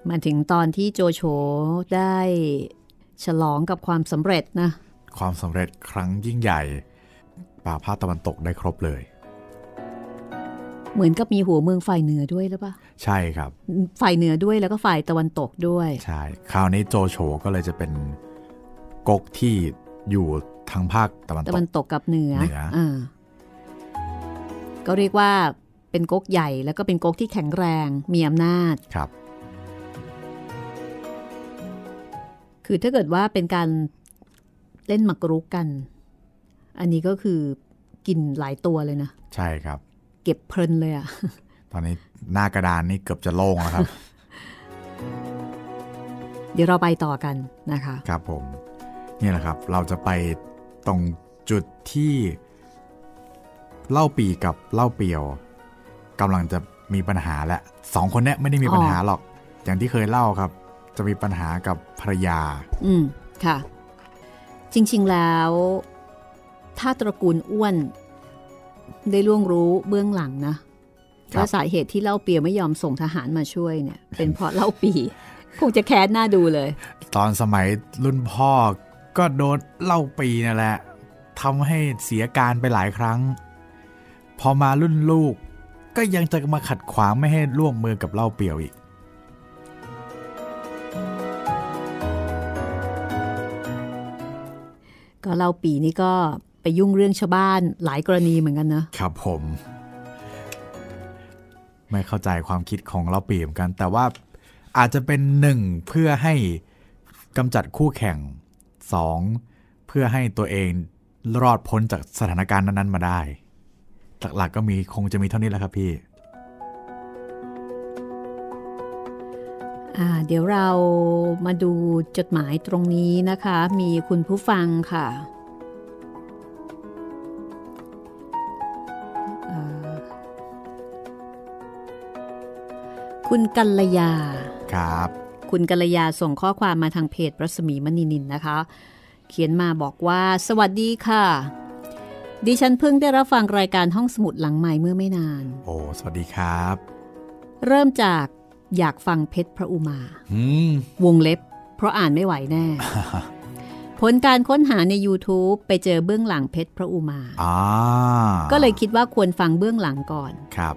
มาถึงตอนที่โจโฉได้ฉลองกับความสำเร็จนะ ความสำเร็จครั้งยิ่งใหญ่ ป่าภาคตะวันตกได้ครบเลย เหมือนกับมีหัวเมืองฝ่ายเหนือด้วยหรือเปล่าใช่ครับ ฝ่ายเหนือด้วยแล้วก็ฝ่ายตะวันตกด้วย ใช่ คราวนี้โจโฉก็เลยจะเป็นก๊กที่อยู่ทางภาคตะวันตตะกวันตกกับเหนือเหนืออ่าก็เรียกว่าเป็นก๊กใหญ่แล้วก็เป็นก๊กที่แข็งแรงมีอำนาจครับ คือถ้าเกิดว่าเป็นการเล่นหมากรุกกัน อันนี้ก็คือกินหลายตัวเลยนะ ใช่ครับ เก็บเพลินเลยอะตอนนี้หน้ากระดานนี่เกือบจะโล่งแล้วครับ เดี๋ยวเราไปต่อกันนะคะ ครับผม นี่แหละครับ เราจะไปตรงจุดที่เล่าปีกับเล่าเปียวกำลังจะมีปัญหาและสองคนเนี้ยไม่ได้มีปัญหาหรอก อย่างที่เคยเล่าครับ จะมีปัญหากับภรรยา อืมค่ะ จริง ๆ แล้ว ถ้าตระกูลอ้วน ได้ล่วงรู้เบื้องหลังนะครับว่าสาเหตุที่เล่าเปียไม่ยอมส่งทหารมาช่วยเนี่ย เป็นเพราะเล่าปีคงจะแค้นหน้าดูเลย ตอนสมัยรุ่นพ่อก็โดนเล่าปีนั่นแหละทำให้เสียการไปหลายครั้ง พอมารุ่นลูก ก็ยังจะมาขัดขวางไม่ให้ร่วมมือกับเล่าเปียวอีกก็เล่าปีนี่ก็ ไปยุ่งเรื่องชาวบ้านหลายกรณีเหมือนกันนะครับผม ไม่เข้าใจความคิดของเราปีเหมือนกัน แต่ว่าอาจจะเป็นหนึ่งเพื่อให้กำจัดคู่แข่งสองเพื่อให้ตัวเองรอดพ้นจากสถานการณ์นั้นๆมาได้ หลักๆก็มีคงจะมีเท่านี้แหละครับพี่อ่าเดี๋ยวเรามาดูจดหมายตรงนี้นะคะ มีคุณผู้ฟังค่ะ คุณกัลยา ครับ คุณกัลยาส่งข้อความมาทางเพจรัศมีมณีนินนะคะ เขียนมาบอกว่า สวัสดีค่ะ ดิฉันเพิ่งได้รับฟังรายการห้องสมุดหลังใหม่เมื่อไม่นาน โอ้ สวัสดีครับ เริ่มจากอยากฟังเพชรพระอุมาอืมวงเล็บ เพราะอ่านไม่ไหวแน่ ผลการค้นหาใน YouTube ไปเจอเบื้องหลังเพชรพระอุมาอ่าก็เลยคิดว่าควรฟังเบื้องหลังก่อน ครับ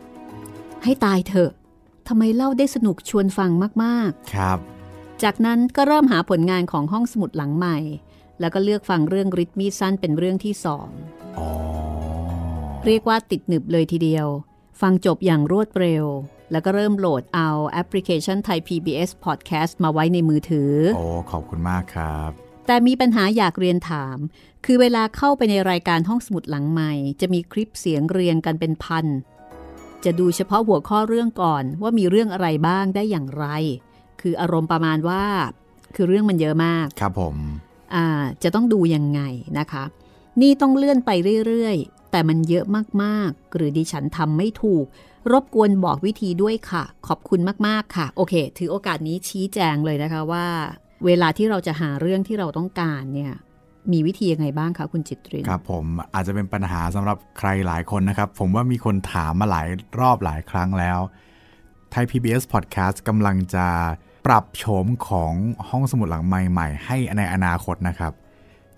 ให้ตายเถอะ ทำไมเล่าได้สนุกชวนฟังมากครับๆจากนั้นก็เริ่มหาผลงานของห้องสมุดหลังใหม่ แล้วก็เลือกฟังเรื่องริทมีดสั้นเป็นเรื่องที่สองอ๋อเรียกว่าติดหนึบเลยทีเดียว ฟังจบอย่างรวดเร็ว แล้วก็เริ่มโหลดเอาแอปพลิเคชันไทย PBS Podcast มาไว้ในมือถือ โอ้ขอบคุณมากครับแต่มีปัญหาอยากเรียนถาม คือเวลาเข้าไปในรายการห้องสมุดหลังใหม่ จะมีคลิปเสียงเรียงกันเป็นพัน จะดูเฉพาะหัวข้อเรื่องก่อนว่ามีเรื่องอะไรบ้างได้อย่างไร คืออารมณ์ประมาณว่า คือเรื่องมันเยอะมาก ครับผมอ่าจะต้องดูยังไงนะคะ นี่ต้องเลื่อนไปเรื่อยๆ แต่มันเยอะมากๆ หรือดิฉันทำไม่ถูก รบกวนบอกวิธีด้วยค่ะ ขอบคุณมากๆค่ะ โอเค ถือโอกาสนี้ชี้แจงเลยนะคะว่า เวลาที่เราจะหาเรื่องที่เราต้องการเนี่ย มีวิธียังไงบ้างคะคุณจิตรินครับผมอาจจะเป็นปัญหาสำหรับใครหลายคนนะครับ ผมว่ามีคนถามมาหลายรอบหลายครั้งแล้วไทย PBS Podcast กำลังจะปรับโฉมของห้องสมุดหลังใหม่ๆ ให้ในอนาคตนะครับ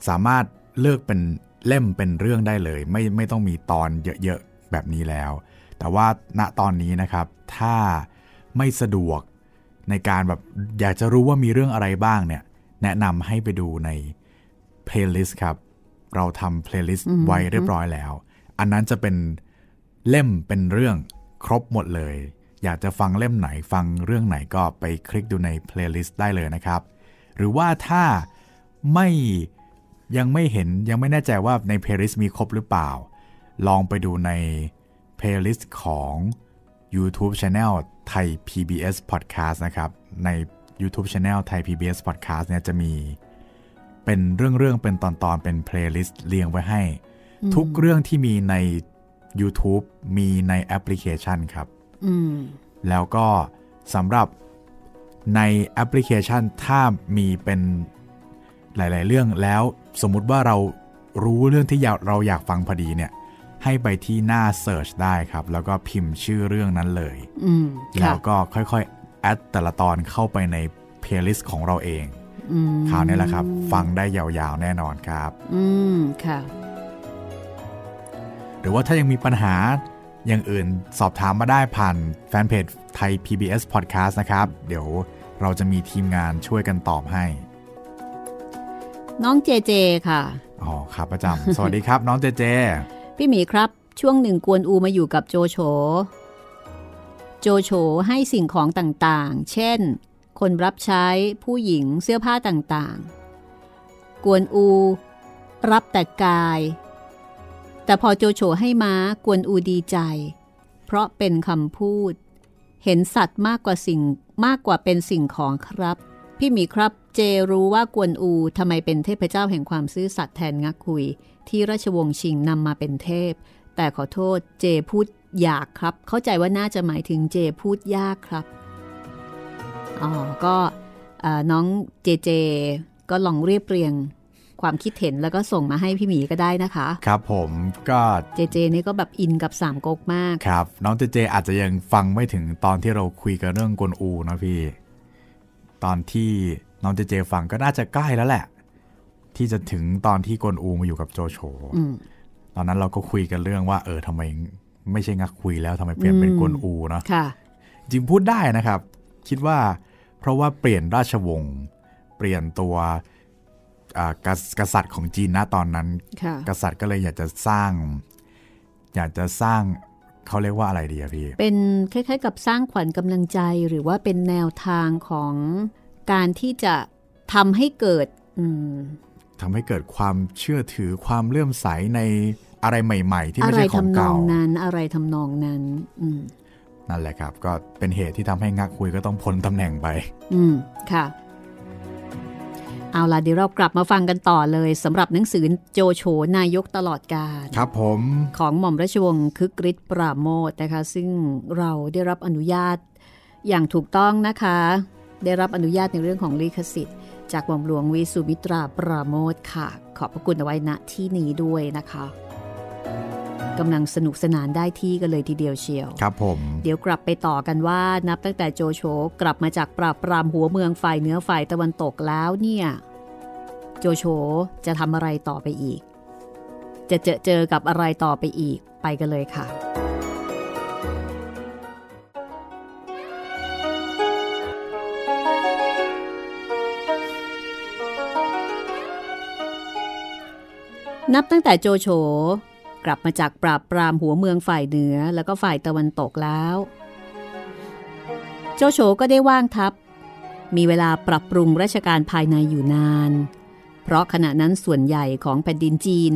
สามารถเลือกเป็นเล่มเป็นเรื่องได้เลย ไม่ไม่ต้องมีตอนเยอะๆ แบบนี้แล้ว แต่ว่าณตอนนี้นะครับ ถ้าไม่สะดวกในการแบบอยากจะรู้ว่ามีเรื่องอะไรบ้างเนี่ย แนะนำให้ไปดูใน playlist ครับ เราทำ playlist ไว้เรียบร้อยแล้ว อันนั้นจะเป็นเล่มเป็นเรื่องครบหมดเลย อยากจะฟังเล่มไหนฟังเรื่องไหนก็ไปคลิกดูใน playlist ได้เลยนะครับ หรือว่าถ้าไม่ยังไม่เห็นยังไม่แน่ใจว่าใน playlist มีครบหรือเปล่า ลองไปดูใน playlist ของ YouTube Channel Thai PBS Podcast นะครับ ใน YouTube Channel ไทย PBS Podcast เนี่ยจะมี เป็นเรื่องๆ เป็นตอนๆ เป็น playlist เรียงไว้ให้ ทุกเรื่องที่มีใน YouTube มีในแอปพลิเคชันครับอืมแล้วก็สำหรับในแอปพลิเคชันถ้ามีเป็นหลาย ๆ เรื่องแล้วสมมุติว่าเรารู้เรื่องที่อยากเราอยากฟังพอดีเนี่ย ให้ไปที่หน้า Search ได้ครับ แล้วก็พิมพ์ชื่อเรื่องนั้นเลยอืมค่ะแล้วก็ค่อยๆ add แต่ละตอนเข้าไปใน playlist ของเราเอง อืมคราวนี้แหละครับ ฟังได้ยาวๆแน่นอนครับ อืมค่ะ หรือว่าถ้ายังมีปัญหาอย่างอื่นสอบถามมาได้ผ่านแฟนเพจไทย PBS Podcast นะครับ เดี๋ยวเราจะมีทีมงานช่วยกันตอบให้ น้องเจเจค่ะ อ๋อครับประจำสวัสดีครับ น้องเจเจ พี่หมีครับ ช่วงหนึ่งกวนอูมาอยู่กับโจโฉ โจโฉให้สิ่งของต่างๆ เช่น คนรับใช้ผู้หญิงเสื้อผ้าต่างๆ กวนอู รับแต่กาย แต่พอโจโฉให้ม้ากวนอูดีใจ เพราะเป็นคำพูด เห็นสัตว์มากกว่าสิ่งมากกว่าเป็นสิ่งของครับ พี่หมีครับเจรู้ว่ากวนอูทำไมเป็นเทพเจ้าแห่งความซื่อสัตย์แทนงักคุย ที่ราชวงศ์ชิงนำมาเป็นเทพ แต่ขอโทษเจพูดยากครับ เข้าใจว่าน่าจะหมายถึงเจพูดยากครับ อ๋อ ก็เอ่อน้องเจเจ ก็ลองเรียบเรียงความคิดเห็นแล้วก็ส่งมาให้พี่หมีก็ได้นะคะ ครับผมก็เจเจนี่ก็แบบอินกับสามก๊กมาก ครับ น้องเจเจอาจจะยังฟังไม่ถึงตอนที่เราคุยกันเรื่องกวนอูนะพี่ ตอนที่น้องเจเจฟังก็น่าจะใกล้แล้วแหละ ที่จะถึงตอนที่กวนอูมาอยู่กับโจโฉอืมตอนนั้นเราก็คุยกันเรื่องว่า เออทำไมไม่ใช่งักคุยแล้วทำไมเปลี่ยนเป็นอืมกวนอูเนาะค่ะจริงพูดได้นะครับ คิดว่า เพราะว่าเปลี่ยนราชวงศ์เปลี่ยนตัวอ่ากษกษัตริย์ของจีนนะตอนนั้นค่ะกษัตริย์ก็เลยอยากจะสร้าง อยากจะสร้างเขาเรียกว่าอะไรดีอะพี่ เป็นคล้ายๆ กับสร้างขวัญกำลังใจหรือว่าเป็นแนวทางของการที่จะทำให้เกิดอืมทำให้เกิดความเชื่อถือความเลื่อมใสในอะไรใหม่ ๆ ที่อะไม่ไรใช่ของทำนอเก่างนั้น อะไรทำนองนั้นอืม นั่นแหละครับ ก็เป็นเหตุที่ทำให้งักคุยก็ต้องพ้นตำแหน่งไป อืม ค่ะ เอาล่ะเดี๋ยวเรากลับมาฟังกันต่อเลยสำหรับหนังสือโจโฉนายกตลอดกาลครับผม ของหม่อมราชวงศ์คึกฤทธิ์ปราโมทนะคะ ซึ่งเราได้รับอนุญาตอย่างถูกต้องนะคะ ได้รับอนุญาตในเรื่องของลิขสิทธิ์ จากหม่อมหลวงวิสุมิตราปราโมทค่ะ ขอบพระคุณเอาไว้ณที่นี้ด้วยนะคะ กำลังสนุกสนานได้ที่กันเลยทีเดียวเชียว ครับผม เดี๋ยวกลับไปต่อกันว่านับตั้งแต่โจโฉกลับมาจากปราบปรามหัวเมืองฝ่ายเหนือฝ่ายตะวันตกแล้วเนี่ย โจโฉจะทำอะไรต่อไปอีก จะเจอเจอกับอะไรต่อไปอีกไปกันเลยค่ะนับตั้งแต่โจโฉ กลับมาจากปราบปรามหัวเมืองฝ่ายเหนือแล้วก็ฝ่ายตะวันตกแล้ว โจโฉก็ได้ว่างทัพ มีเวลาปรับปรุงราชการภายในอยู่นาน เพราะขณะนั้นส่วนใหญ่ของแผ่นดินจีน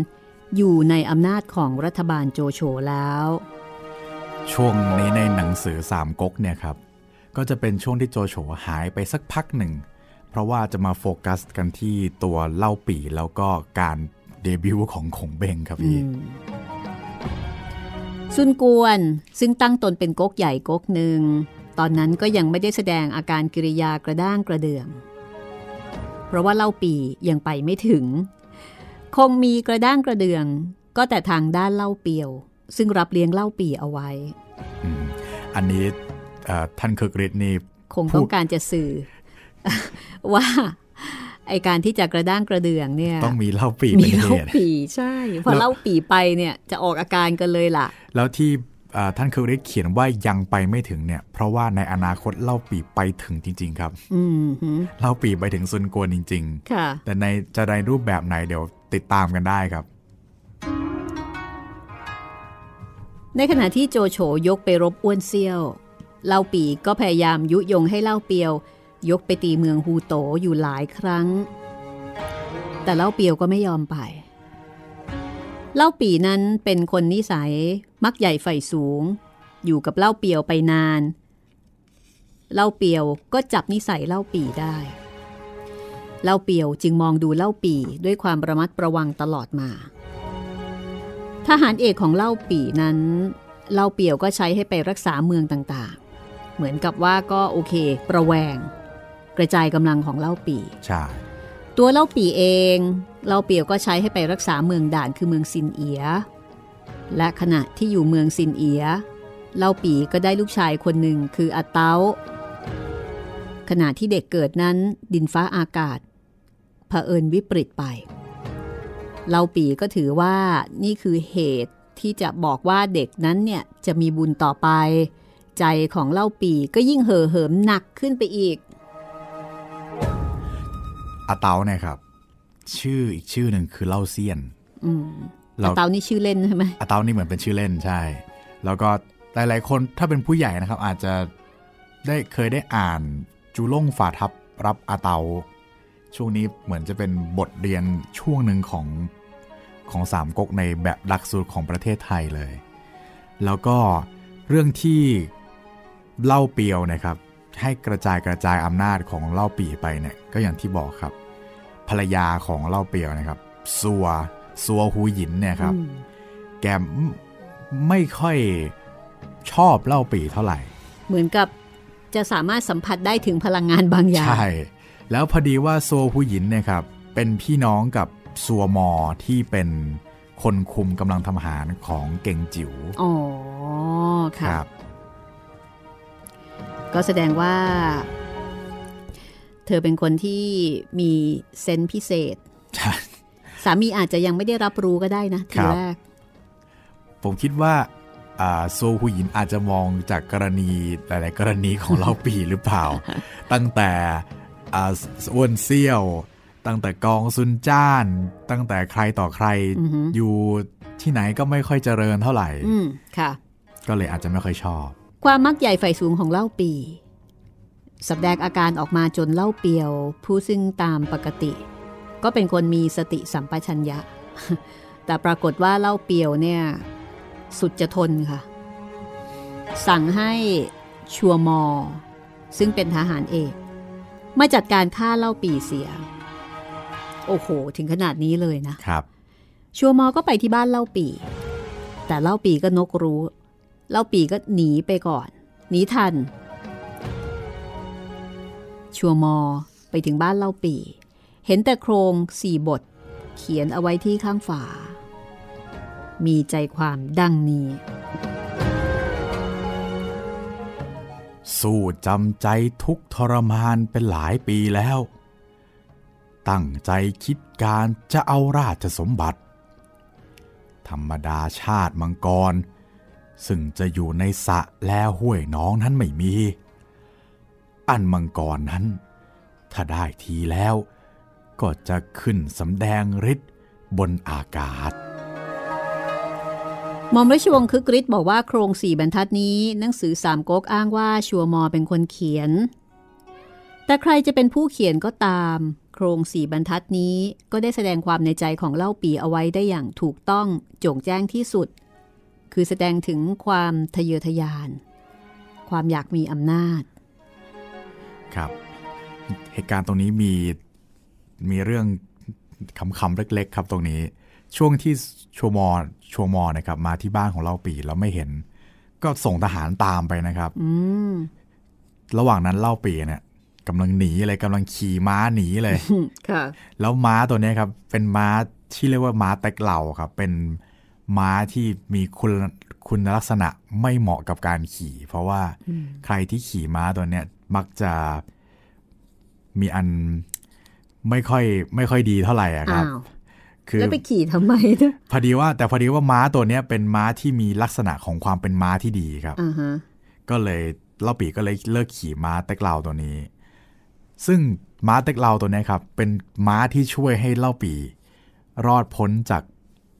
อยู่ในอำนาจของรัฐบาลโจโฉแล้ว ช่วงนี้ในหนังสือสามก๊กเนี่ยครับ ก็จะเป็นช่วงที่โจโฉหายไปสักพักหนึ่ง เพราะว่าจะมาโฟกัสกันที่ตัวเล่าปี่แล้วก็การเดบิวต์ของขงเบงครับพี่ ซุนกวน ซึ่งตั้งตนเป็นก๊กใหญ่ก๊กหนึ่ง ตอนนั้นก็ยังไม่ได้แสดงอาการกิริยากระด้างกระเดื่อง เพราะว่าเล่าปียังไปไม่ถึง คงมีกระด้างกระเดื่อง ก็แต่ทางด้านเล่าเปียว ซึ่งรับเลี้ยงเล่าปีเอาไว้อืมอันนี้เอ่อท่านคึกฤทธิ์นี่คงต้องการจะสื่อว่า ไอการที่จะกระด้างกระเดื่องเนี่ยต้องมีเล่าปี่มีเป็นเหเล่าตุปีใช่ พอแล้วเล่าปีไปเนี่ยจะออกอาการกันเลยล่ะ แล้วที่เอ่อท่านคึกฤทธิ์เขียนว่ายังไปไม่ถึงเนี่ย เพราะว่าในอนาคตเล่าปี่ไปถึงจริง ๆ ครับอืมหือเล่าปี่ไปถึงซุนกวนจริงค่ะๆแต่ในจะในรูปแบบไหนเดี๋ยวติดตามกันได้ครับ ในขณะที่โจโฉยกไปรบอ้วนเซี่ยว เล่าปีก็พยายามยุยงให้เล่าเปียว ยกไปตีเมืองฮูโตอยู่หลายครั้ง แต่เล่าเปียวก็ไม่ยอมไป เล่าปีนั้นเป็นคนนิสัยมักใหญ่ไฟสูง อยู่กับเล่าเปียวไปนาน เล่าเปียวก็จับนิสัยเล่าปีได้ เล่าเปียวจึงมองดูเล่าปีด้วยความระมัดระวังตลอดมา ทหารเอกของเล่าปีนั้น เล่าเปียวก็ใช้ให้ไปรักษาเมืองต่างๆ เหมือนกับว่าก็โอเค ประแวง กระจายกำลังของเล่าปี่ใช่ตัวเล่าปี่เองเล่าเปี่ยวก็ใช้ให้ไปรักษาเมืองด่านคือเมืองซินเอีย และขณะที่อยู่เมืองซินเอีย เล่าปี่ก็ได้ลูกชายคนหนึ่งคืออาเต้าขณะที่เด็กเกิดนั้นดินฟ้าอากาศเผอิญวิปริตไป เล่าปีก็ถือว่านี่คือเหตุที่จะบอกว่าเด็กนั้นเนี่ยจะมีบุญต่อไป ใจของเล่าปีก็ยิ่งเห่อเหิมหนักขึ้นไปอีก อาเตาเนี่ยครับ ชื่ออีกชื่อหนึ่งคือเล่าเซียนอืมเราเตานี่ชื่อเล่นใช่ไหมอาเตานี่เหมือนเป็นชื่อเล่นใช่ แล้วก็หลายๆคนถ้าเป็นผู้ใหญ่นะครับ อาจจะได้เคยได้อ่านจูล่งฝ่าทับรับอาเตา ช่วงนี้เหมือนจะเป็นบทเรียนช่วงหนึ่งของของสามก๊กในแบบหลักสูตรของประเทศไทยเลย แล้วก็เรื่องที่เล่าเปียวนะครับ ให้กระจายกระจายอำนาจของเล่าปีไปเนี่ยก็อย่างที่บอกครับ ภรรยาของเล่าเปียวนะครับซัวซัวฮูหยินเนี่ยครับอืมแกไม่ไม่ค่อยชอบเล่าปีเท่าไหร่ เหมือนกับจะสามารถสัมผัสได้ถึงพลังงานบางอย่าง ใช่ แล้วพอดีว่าซัวฮูหยินเนี่ยครับ เป็นพี่น้องกับซัวมอที่เป็นคนคุมกำลังทำอาหารของเก่งจิ๋ว อ๋อ ค่ะก็แสดงว่า เธอเป็นคนที่มีเซนส์พิเศษใช่สามีอาจจะยังไม่ได้รับรู้ก็ได้นะทีครับแรก ผมคิดว่าอ่าซัวฮูหยินอาจจะมองจากกรณีหลาย ๆ กรณีของเล่าปีหรือเปล่า ตั้งแต่อ่าอ้วนเซี่ยว ตั้งแต่กองซุนจ้าน ตั้งแต่ใครต่อใครอือหืออยู่ที่ไหนก็ไม่ค่อยเจริญเท่าไหร่อืมค่ะ ก็เลยอาจจะไม่ค่อยชอบ ความมักใหญ่ไฟสูงของเล่าปี สำแดงอาการออกมาจนเล่าเปียว ผู้ซึ่งตามปกติ ก็เป็นคนมีสติสัมปชัญญะ แต่ปรากฏว่าเล่าเปียวเนี่ยสุดจะทนค่ะ สั่งให้ชัวมอ ซึ่งเป็นทหารเอกมาจัดการฆ่าเล่าปีเสีย โอ้โห ถึงขนาดนี้เลยนะครับ ชัวมอก็ไปที่บ้านเล่าปี แต่เล่าปีก็นกรู้ เล่าปีก็หนีไปก่อน หนีทัน ชัวมอไปถึงบ้านเล่าปี เห็นแต่โครงสี่บท เขียนเอาไว้ที่ข้างฝา มีใจความดังนี้ สู้จำใจทุกทรมานเป็นหลายปีแล้ว ตั้งใจคิดการจะเอาราชสมบัติ ธรรมดาชาติมังกร ซึ่งจะอยู่ในสระและห้วยน้องนั้นไม่มี อันมังกรนั้น ถ้าได้ทีแล้วก็จะขึ้นสำแดงฤทธิ์บนอากาศมอมราชวงศ์คึกฤทธิ์บอกว่าโครงสี่บรรทัดนี้ หนังสือสามก๊กอ้างว่าชัวมอเป็นคนเขียน แต่ใครจะเป็นผู้เขียนก็ตาม โครงสี่บรรทัดนี้ก็ได้แสดงความในใจของเล่าปีเอาไว้ได้อย่างถูกต้องโจ่งแจ้งที่สุด คือแสดงถึงความทะเยอทะยาน ความอยากมีอำนาจ ครับ เหตุการณ์ตรงนี้มีมีเรื่องคำๆเล็ก ๆ ครับตรงนี้ ช่วงที่ชัวมอชัวมอนะครับ มาที่บ้านของเล่าปีแล้วไม่เห็น ก็ส่งทหารตามไปนะครับอืมระหว่างนั้นเล่าปีเนี่ยกำลังหนีเลยกำลังขี่ม้าหนีเลยค่ะ แล้วม้าตัวเนี้ยครับ เป็นม้าที่เรียกว่าม้าแตกเหล่าครับ เป็นม้าที่มีคุณคุณลักษณะไม่เหมาะกับการขี่ เพราะว่าใครที่ขี่ม้าตัวเนี้ย มักจะมีอันไม่ค่อยไม่ค่อยดีเท่าไหร่อะครับอ้าวคือแล้วไปขี่ทำไมนะพอดีว่าแต่พอดีว่าม้าตัวเนี้ยเป็นม้าที่มีลักษณะของความเป็นม้าที่ดีครับอ่าฮะก็เลยเล่าปีก็เลยเลิกขี่ม้าเต็กเหลาตัวนี้ ซึ่งม้าเต็กเหลาตัวเนี้ยครับ เป็นม้าที่ช่วยให้เล่าปี รอดพ้นจาก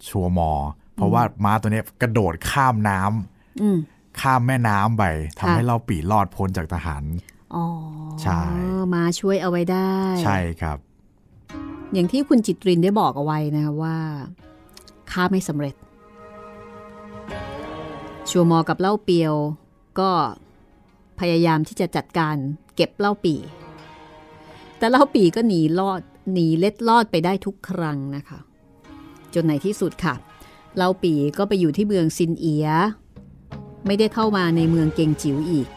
ชัวมอ เพราะว่าม้าตัวเนี้ยกระโดดข้ามน้ำอืมข้ามแม่น้ำไปทำให้ค่ะเล่าปีรอดพ้นจากทหาร อ๋อใช่มาช่วยเอาไว้ได้ ใช่ครับ อย่างที่คุณจิตรินได้บอกเอาไว้นะคะว่าฆ่าไม่สำเร็จ ชัวมอกับเล่าเปียวก็พยายามที่จะจัดการเก็บเล่าปีแต่เล่าปีก็หนีรอดหนีเล็ดลอดไปได้ทุกครั้งนะคะ จนในที่สุดค่ะ เล่าปีก็ไปอยู่ที่เมืองซินเอีย ไม่ได้เข้ามาในเมืองเกงจิ๋วอีก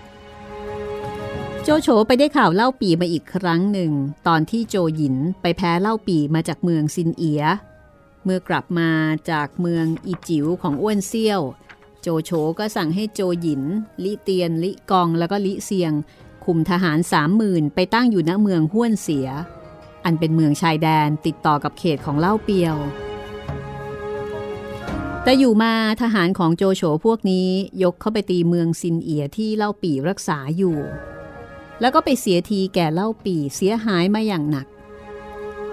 โจโฉไปได้ข่าวเล่าปีมาอีกครั้งหนึ่ง ตอนที่โจหยินไปแพ้เล่าปีมาจากเมืองซินเอีย เมื่อกลับมาจากเมืองอีจิ๋วของอ้วนเซี่ยว โจโฉก็สั่งให้โจหยิน ลิเตียน ลิกองแล้วก็ลิเซียง คุมทหารสามหมื่นไปตั้งอยู่ณเมืองห้วนเสีย อันเป็นเมืองชายแดนติดต่อกับเขตของเล่าเปียว แต่อยู่มาทหารของโจโฉพวกนี้ยกเข้าไปตีเมืองซินเอียที่เล่าปีรักษาอยู่ แล้วก็ไปเสียทีแก่เล่าปีเสียหายมาอย่างหนัก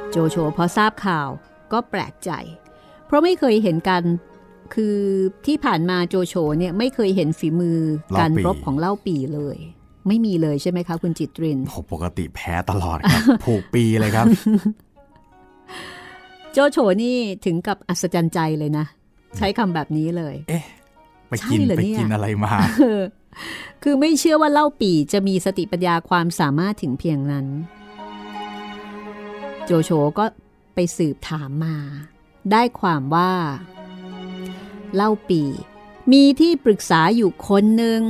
โจโฉพอทราบข่าวก็แปลกใจ เพราะไม่เคยเห็นกันคือที่ผ่านมาโจโฉเนี่ยไม่เคยเห็นฝีมือการเล่าปี่รบของเล่าปีเลย ไม่มีเลยใช่ไหมคะคุณจิตรินโอ้ปกติแพ้ตลอดครับผูกปีเลยครับ โจโฉนี่ถึงกับอัศจรรย์ใจเลยนะ ใช้คำแบบนี้เลย เอ๊ะไปกินใช่เหรอไปเนี่ยกินอะไรมาคือไม่เชื่อว่าเล่าปีจะมีสติปัญญาความสามารถถึงเพียงนั้น โจโฉก็ไปสืบถามมา ได้ความว่า เล่าปี มีที่ปรึกษาอยู่คนหนึ่ง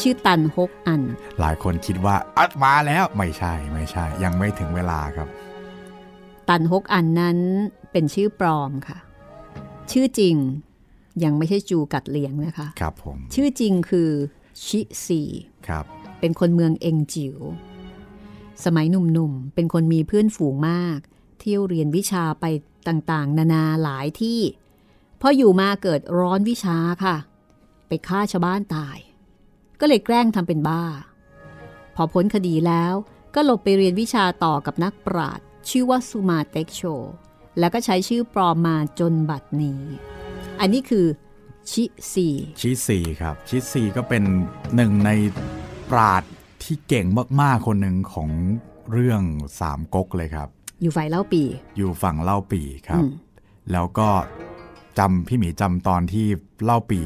ชื่อตันฮกอัน หลายคนคิดว่าอัดมาแล้วไม่ใช่ไม่ใช่ ยังไม่ถึงเวลาครับ ตันฮกอันนั้นเป็นชื่อปลอมค่ะ ชื่อจริง ยังไม่ใช่จูกัดเลียงนะคะครับผมชื่อจริงคือชิซีครับเป็นคนเมืองเองจิว๋วสมัยหนุ่มๆ เป็นคนมีเพื่อนฝูงมาก เที่ยวเรียนวิชาไปต่างๆ นานาหลายที่พออยู่มาเกิดร้อนวิชาค่ะ ไปฆ่าชาวบ้านตาย ก็เลยแกล้งทำเป็นบ้า พอพ้นคดีแล้วก็หลบไปเรียนวิชาต่อกับนักปราชญ์ชื่อว่าซูมาเต็กโช แล้วก็ใช้ชื่อปลอมมาจนบัดนี้ อันนี้คือชิซีชิซีครับ ชิซีก็เป็นหนึ่งในปราดที่เก่งมากๆคนหนึ่งของเรื่องสามก๊กเลยครับ อยู่ฝ่ายเล่าปี อยู่ฝั่งเล่าปีครับอืมแล้วก็จำพี่หมีจำตอนที่เล่าปี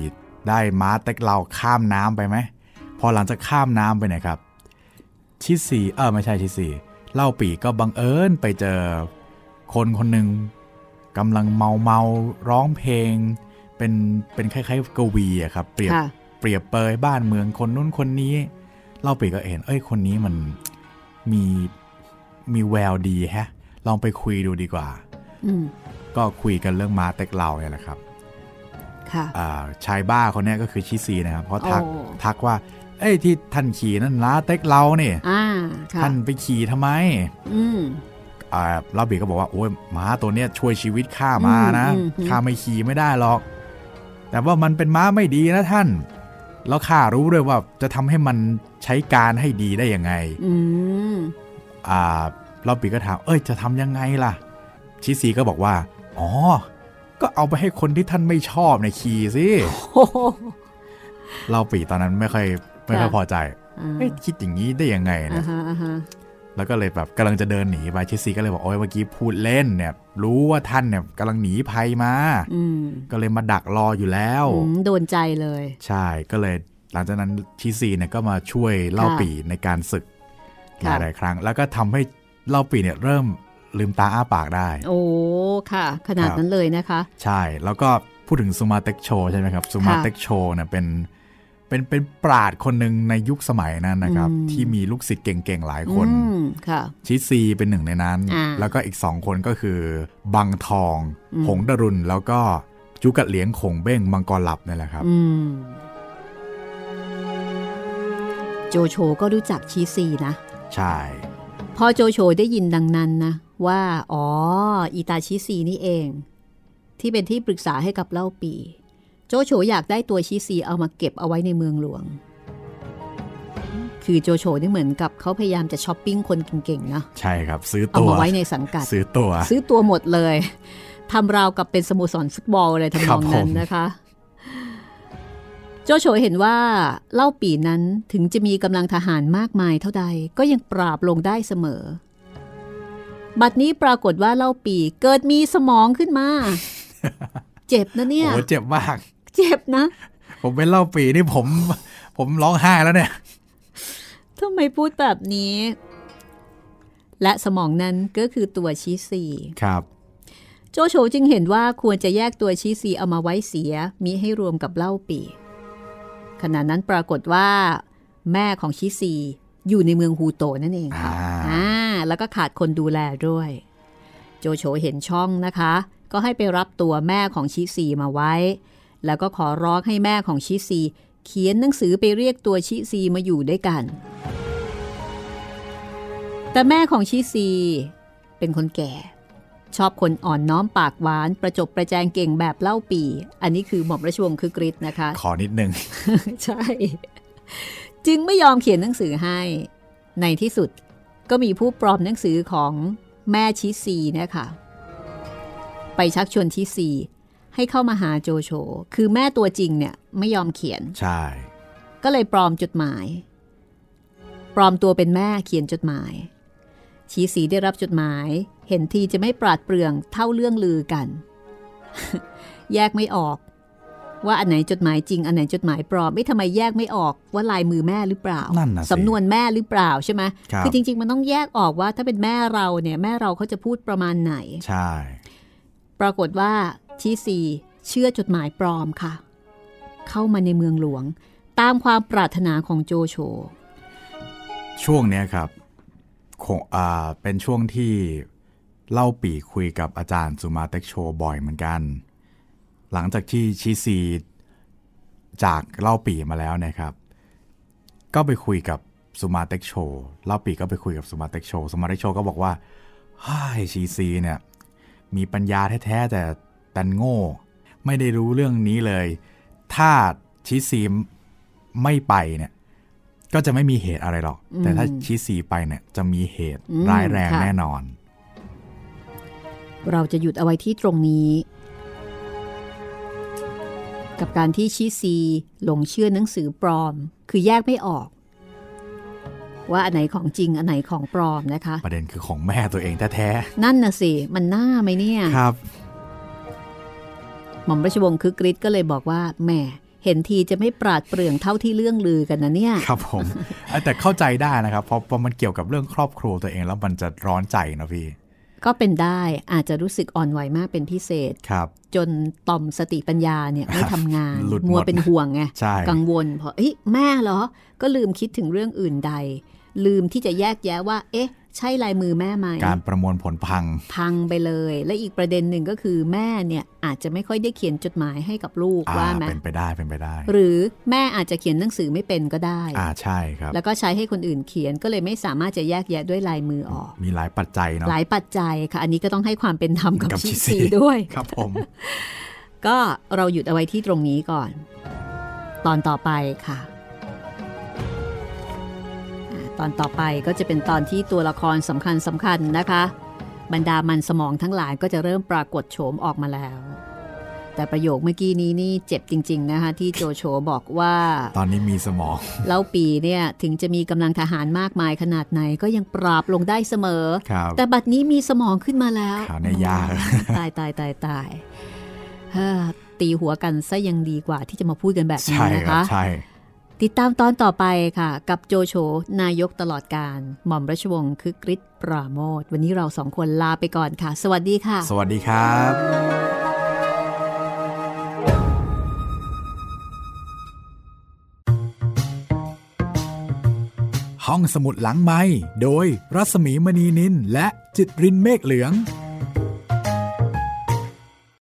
ได้ม้าเต็กเราข้ามน้ำไปไหม พอหลังจากข้ามน้ำไปเนะครับ ชิซีเออไม่ใช่ชิซีเล่าปีก็บังเอิญไปเจอคนคนหนึ่ง กำลังเมาเมาๆร้องเพลง เป็นเป็นคล้ายๆกวีอะครับ เปรียบค่ะเปรียบเปยบ้านเมืองคนนู้นคนนี้ เล่าปีก็เห็น เอ้ยคนนี้มันมีมีแววดีแฮะ ลองไปคุยดูดีกว่าอืมก็คุยกันเรื่องม้าเต็กเหล่าเนี่ยแหละครับค่ะอ่าชายบ้าคนเนี้ยก็คือชิซีนะครับเพราะทักโอ้ทักว่า เอ้ยที่ท่านขี่นั่นม้าเต็กเหล่าเนี่ยอ่าค่ะท่านไปขี่ทำไมอืมอ่าเล่าปีก็บอกว่าโอ้ยม้าตัวเนี้ยช่วยชีวิตข้ามานะอืมอืมข้าไม่ขี่ไม่ได้หรอก แต่ว่ามันเป็นม้าไม่ดีนะท่าน แล้วข้ารู้ด้วยว่าจะทำให้มันใช้การให้ดีได้ยังไงอืมอ่าเราปีก็ถาม เอ้ยจะทำยังไงล่ะ ชิซีก็บอกว่า อ๋อ ก็เอาไปให้คนที่ท่านไม่ชอบในขี่สิเล่าปีตอนนั้นไม่ค่อยไม่ค่อยพอใจเอ๊ะคิดอย่างนี้ได้ยังไงเนี่ย แล้วก็เลยแบบกำลังจะเดินหนีไปชิซีก็เลยบอกโอ้ยเมื่อกี้พูดเล่นเนี่ย รู้ว่าท่านเนี่ยกำลังหนีภัยมาก็เลยมาดักรออยู่แล้วโดนใจเลย ใช่ก็เลยหลังจากนั้นชิซีเนี่ยก็มาช่วยเล่าปีในการศึกหลายๆครั้ง แล้วก็ทำให้เล่าปีเนี่ยเริ่มลืมตาอ้าปากได้ โอ้ค่ะ ขนาดนั้นเลยนะคะ ใช่แล้วก็พูดถึงซูมาเต็กโชใช่ไหมครับซูมาเต็กโชเนี่ยเป็น เป็นเป็นปราดคนหนึ่งในยุคสมัยนั้นนะครับ ที่มีลูกศิษย์เก่งๆหลายคนชิซีเป็นหนึ่งในนั้น แล้วก็อีกสองคนก็คือ บังทอง หงดรุนแล้วก็จุกัดเหลียงขงเบ้งมังกรหลับนี่แหละครับโจโฉก็รู้จักชิซีนะ ใช่ พอโจโฉได้ยินดังนั้นนะ ว่า อ๋อ อีตาชิซีนี่เอง ที่เป็นที่ปรึกษาให้กับเล่าปี โจโฉอยากได้ตัวชิซีเอามาเก็บเอาไว้ในเมืองหลวง คือโจโฉนี่เหมือนกับเขาพยายามจะช้อปปิ้งคนเก่งๆนะใช่ครับ ซื้อตัวเอามาไว้ในสังกัด ซื้อตัว ซื้อตัวหมดเลยทำราวกับเป็นสโมสรฟุตบอลอะไรทำนองนั้นนะคะโจโฉเห็นว่าเล่าปีนั้นถึงจะมีกำลังทหารมากมายเท่าใดก็ยังปราบลงได้เสมอ บัดนี้ปรากฏว่าเล่าปีเกิดมีสมองขึ้นมา เจ็บนะเนี่ยโอ้เจ็บมาก เจ็บนะ ผมเป็นเล่าปีนี่ผม ผมร้องไห้แล้วเนี่ยทำไมพูดแบบนี้ และสมองนั้นก็คือตัวชีซีครับ โจโฉจึงเห็นว่าควรจะแยกตัวชีซีเอามาไว้เสียมิให้รวมกับเล่าปีขณะนั้นปรากฏว่า แม่ของชีซีอยู่ในเมืองฮูโต๋นั่นเองค่ะอ่าแล้วก็ขาดคนดูแลด้วย โจโฉเห็นช่องนะคะ ก็ให้ไปรับตัวแม่ของชีซีมาไว้ แล้วก็ขอร้องให้แม่ของชีซี เขียนหนังสือไปเรียกตัวชีซีมาอยู่ด้วยกัน แต่แม่ของชีซี เป็นคนแก่ ชอบคนอ่อนน้อมปากหวานประจบประแจงเก่งแบบเล่าปี่ อันนี้คือหม่อมราชวงศ์คือกริชนะคะ ขอนิดนึง ใช่ จึงไม่ยอมเขียนหนังสือให้ ในที่สุดก็มีผู้ปลอมหนังสือของแม่ชิซีเนี่ยค่ะไปชักชวนชิซี ให้เข้ามาหาโจโฉคือแม่ตัวจริงเนี่ยไม่ยอมเขียน ใช่ ก็เลยปลอมจดหมาย ปลอมตัวเป็นแม่เขียนจดหมาย ชีสีได้รับจดหมาย เห็นทีจะไม่ปราดเปรื่องเท่าเรื่องลือกัน แยกไม่ออก ว่าอันไหนจดหมายจริง อันไหนจดหมายปลอมไม่ทำไมแยกไม่ออกว่าลายมือแม่หรือเปล่าสำนวนแม่หรือเปล่าใช่ไหมคือจริง ๆ มันต้องแยกออกว่าถ้าเป็นแม่เราเนี่ยแม่เราเขาจะพูดประมาณไหน ใช่ ปรากฏว่าชีซีเชื่อจดหมายปลอมค่ะ เข้ามาในเมืองหลวงตามความปรารถนาของโจโฉช่วงนี้ครับคงอ่าเป็นช่วงที่เล่าปีคุยกับอาจารย์สุมาเต็กโชบ่อยเหมือนกัน หลังจากที่ชิซีจากเล่าปีมาแล้วนะครับ ก็ไปคุยกับสุมาเต็กโชเล่าปีก็ไปคุยกับสุมาเต็กโชสุมาเต็กโชก็บอกว่าฮ้ชีซีเนี่ย มีปัญญาแท้ๆแต่ดันโง่ ไม่ได้รู้เรื่องนี้เลย ถ้าชิซีไม่ไปเนี่ย ก็จะไม่มีเหตุอะไรหรอก แต่ถ้าชิซีไปเนี่ย จะมีเหตุร้ายแรงแน่นอน เราจะหยุดเอาไว้ที่ตรงนี้ กับการที่ชิซีหลงเชื่อหนังสือปลอม คือแยกไม่ออก ว่าอันไหนของจริงอันไหนของปลอมนะคะ ประเด็นคือของแม่ตัวเองแท้ๆนั่นน่ะสิมันน่าไหมเนี่ยครับหม่อมราชวงศ์คึกฤทธิ์ก็เลยบอกว่าแหมเห็นทีจะไม่ปราดเปรื่องเท่าที่เรื่องลือกันนะเนี่ย ครับผม แต่เข้าใจได้นะครับเพราะพอมันเกี่ยวกับเรื่องครอบครัวตัวเองแล้วมันจะร้อนใจนะพี่ ก็เป็นได้อาจจะรู้สึกอ่อนไหวมากเป็นพิเศษครับ จนต่อมสติปัญญาเนี่ยไม่ทำงานมัวเป็นห่วงไงกังวลเพราะเฮ้ยแม่เหรอ ก็ลืมคิดถึงเรื่องอื่นใด ลืมที่จะแยกแยะว่า เอ๊ะ ใช่ลายมือแม่ไหม การประมวลผลพัง พังไปเลย และอีกประเด็นหนึ่งก็คือแม่เนี่ยอาจจะไม่ค่อยได้เขียนจดหมายให้กับลูกว่าไหมเป็นไปได้เป็นไปได้ หรือแม่อาจจะเขียนหนังสือไม่เป็นก็ได้ อ่าใช่ครับ แล้วก็ใช้ให้คนอื่นเขียนก็เลยไม่สามารถจะแยกแยะด้วยลายมือออก มีหลายปัจจัยเนาะหลายปัจจัยค่ะ อันนี้ก็ต้องให้ความเป็นธรรมกับชิซีด้วยครับผม ก็เราหยุดเอาไว้ที่ตรงนี้ก่อน ตอนต่อไปค่ะ ตอนต่อไปก็จะเป็นตอนที่ตัวละครสำคัญสำคัญนะคะ บรรดามันสมองทั้งหลายก็จะเริ่มปรากฏโฉมออกมาแล้ว แต่ประโยคเมื่อกี้นี้นี่เจ็บจริง ๆ นะคะที่โจโฉบอกว่า ตอนนี้มีสมอง เล่าปีเนี่ยถึงจะมีกำลังทหารมากมายขนาดไหนก็ยังปราบลงได้เสมอครับแต่บัดนี้มีสมองขึ้นมาแล้วข่าวในยากตายตายตายตายเฮ้อตีหัวกันซะยังดีกว่าที่จะมาพูดกันแบบนี้ใช่นะครัคะบใช่ ติดตามตอนต่อไปค่ะ กับโจโฉนายกตลอดการ หม่อมราชวงศ์คึกฤทธิ์ปราโมทวันนี้เราสองคนลาไปก่อนค่ะ สวัสดีค่ะ สวัสดีครับ ห้องสมุดหลังไม้โดยรัสมีมณีนินและจิตรินเมฆเหลือง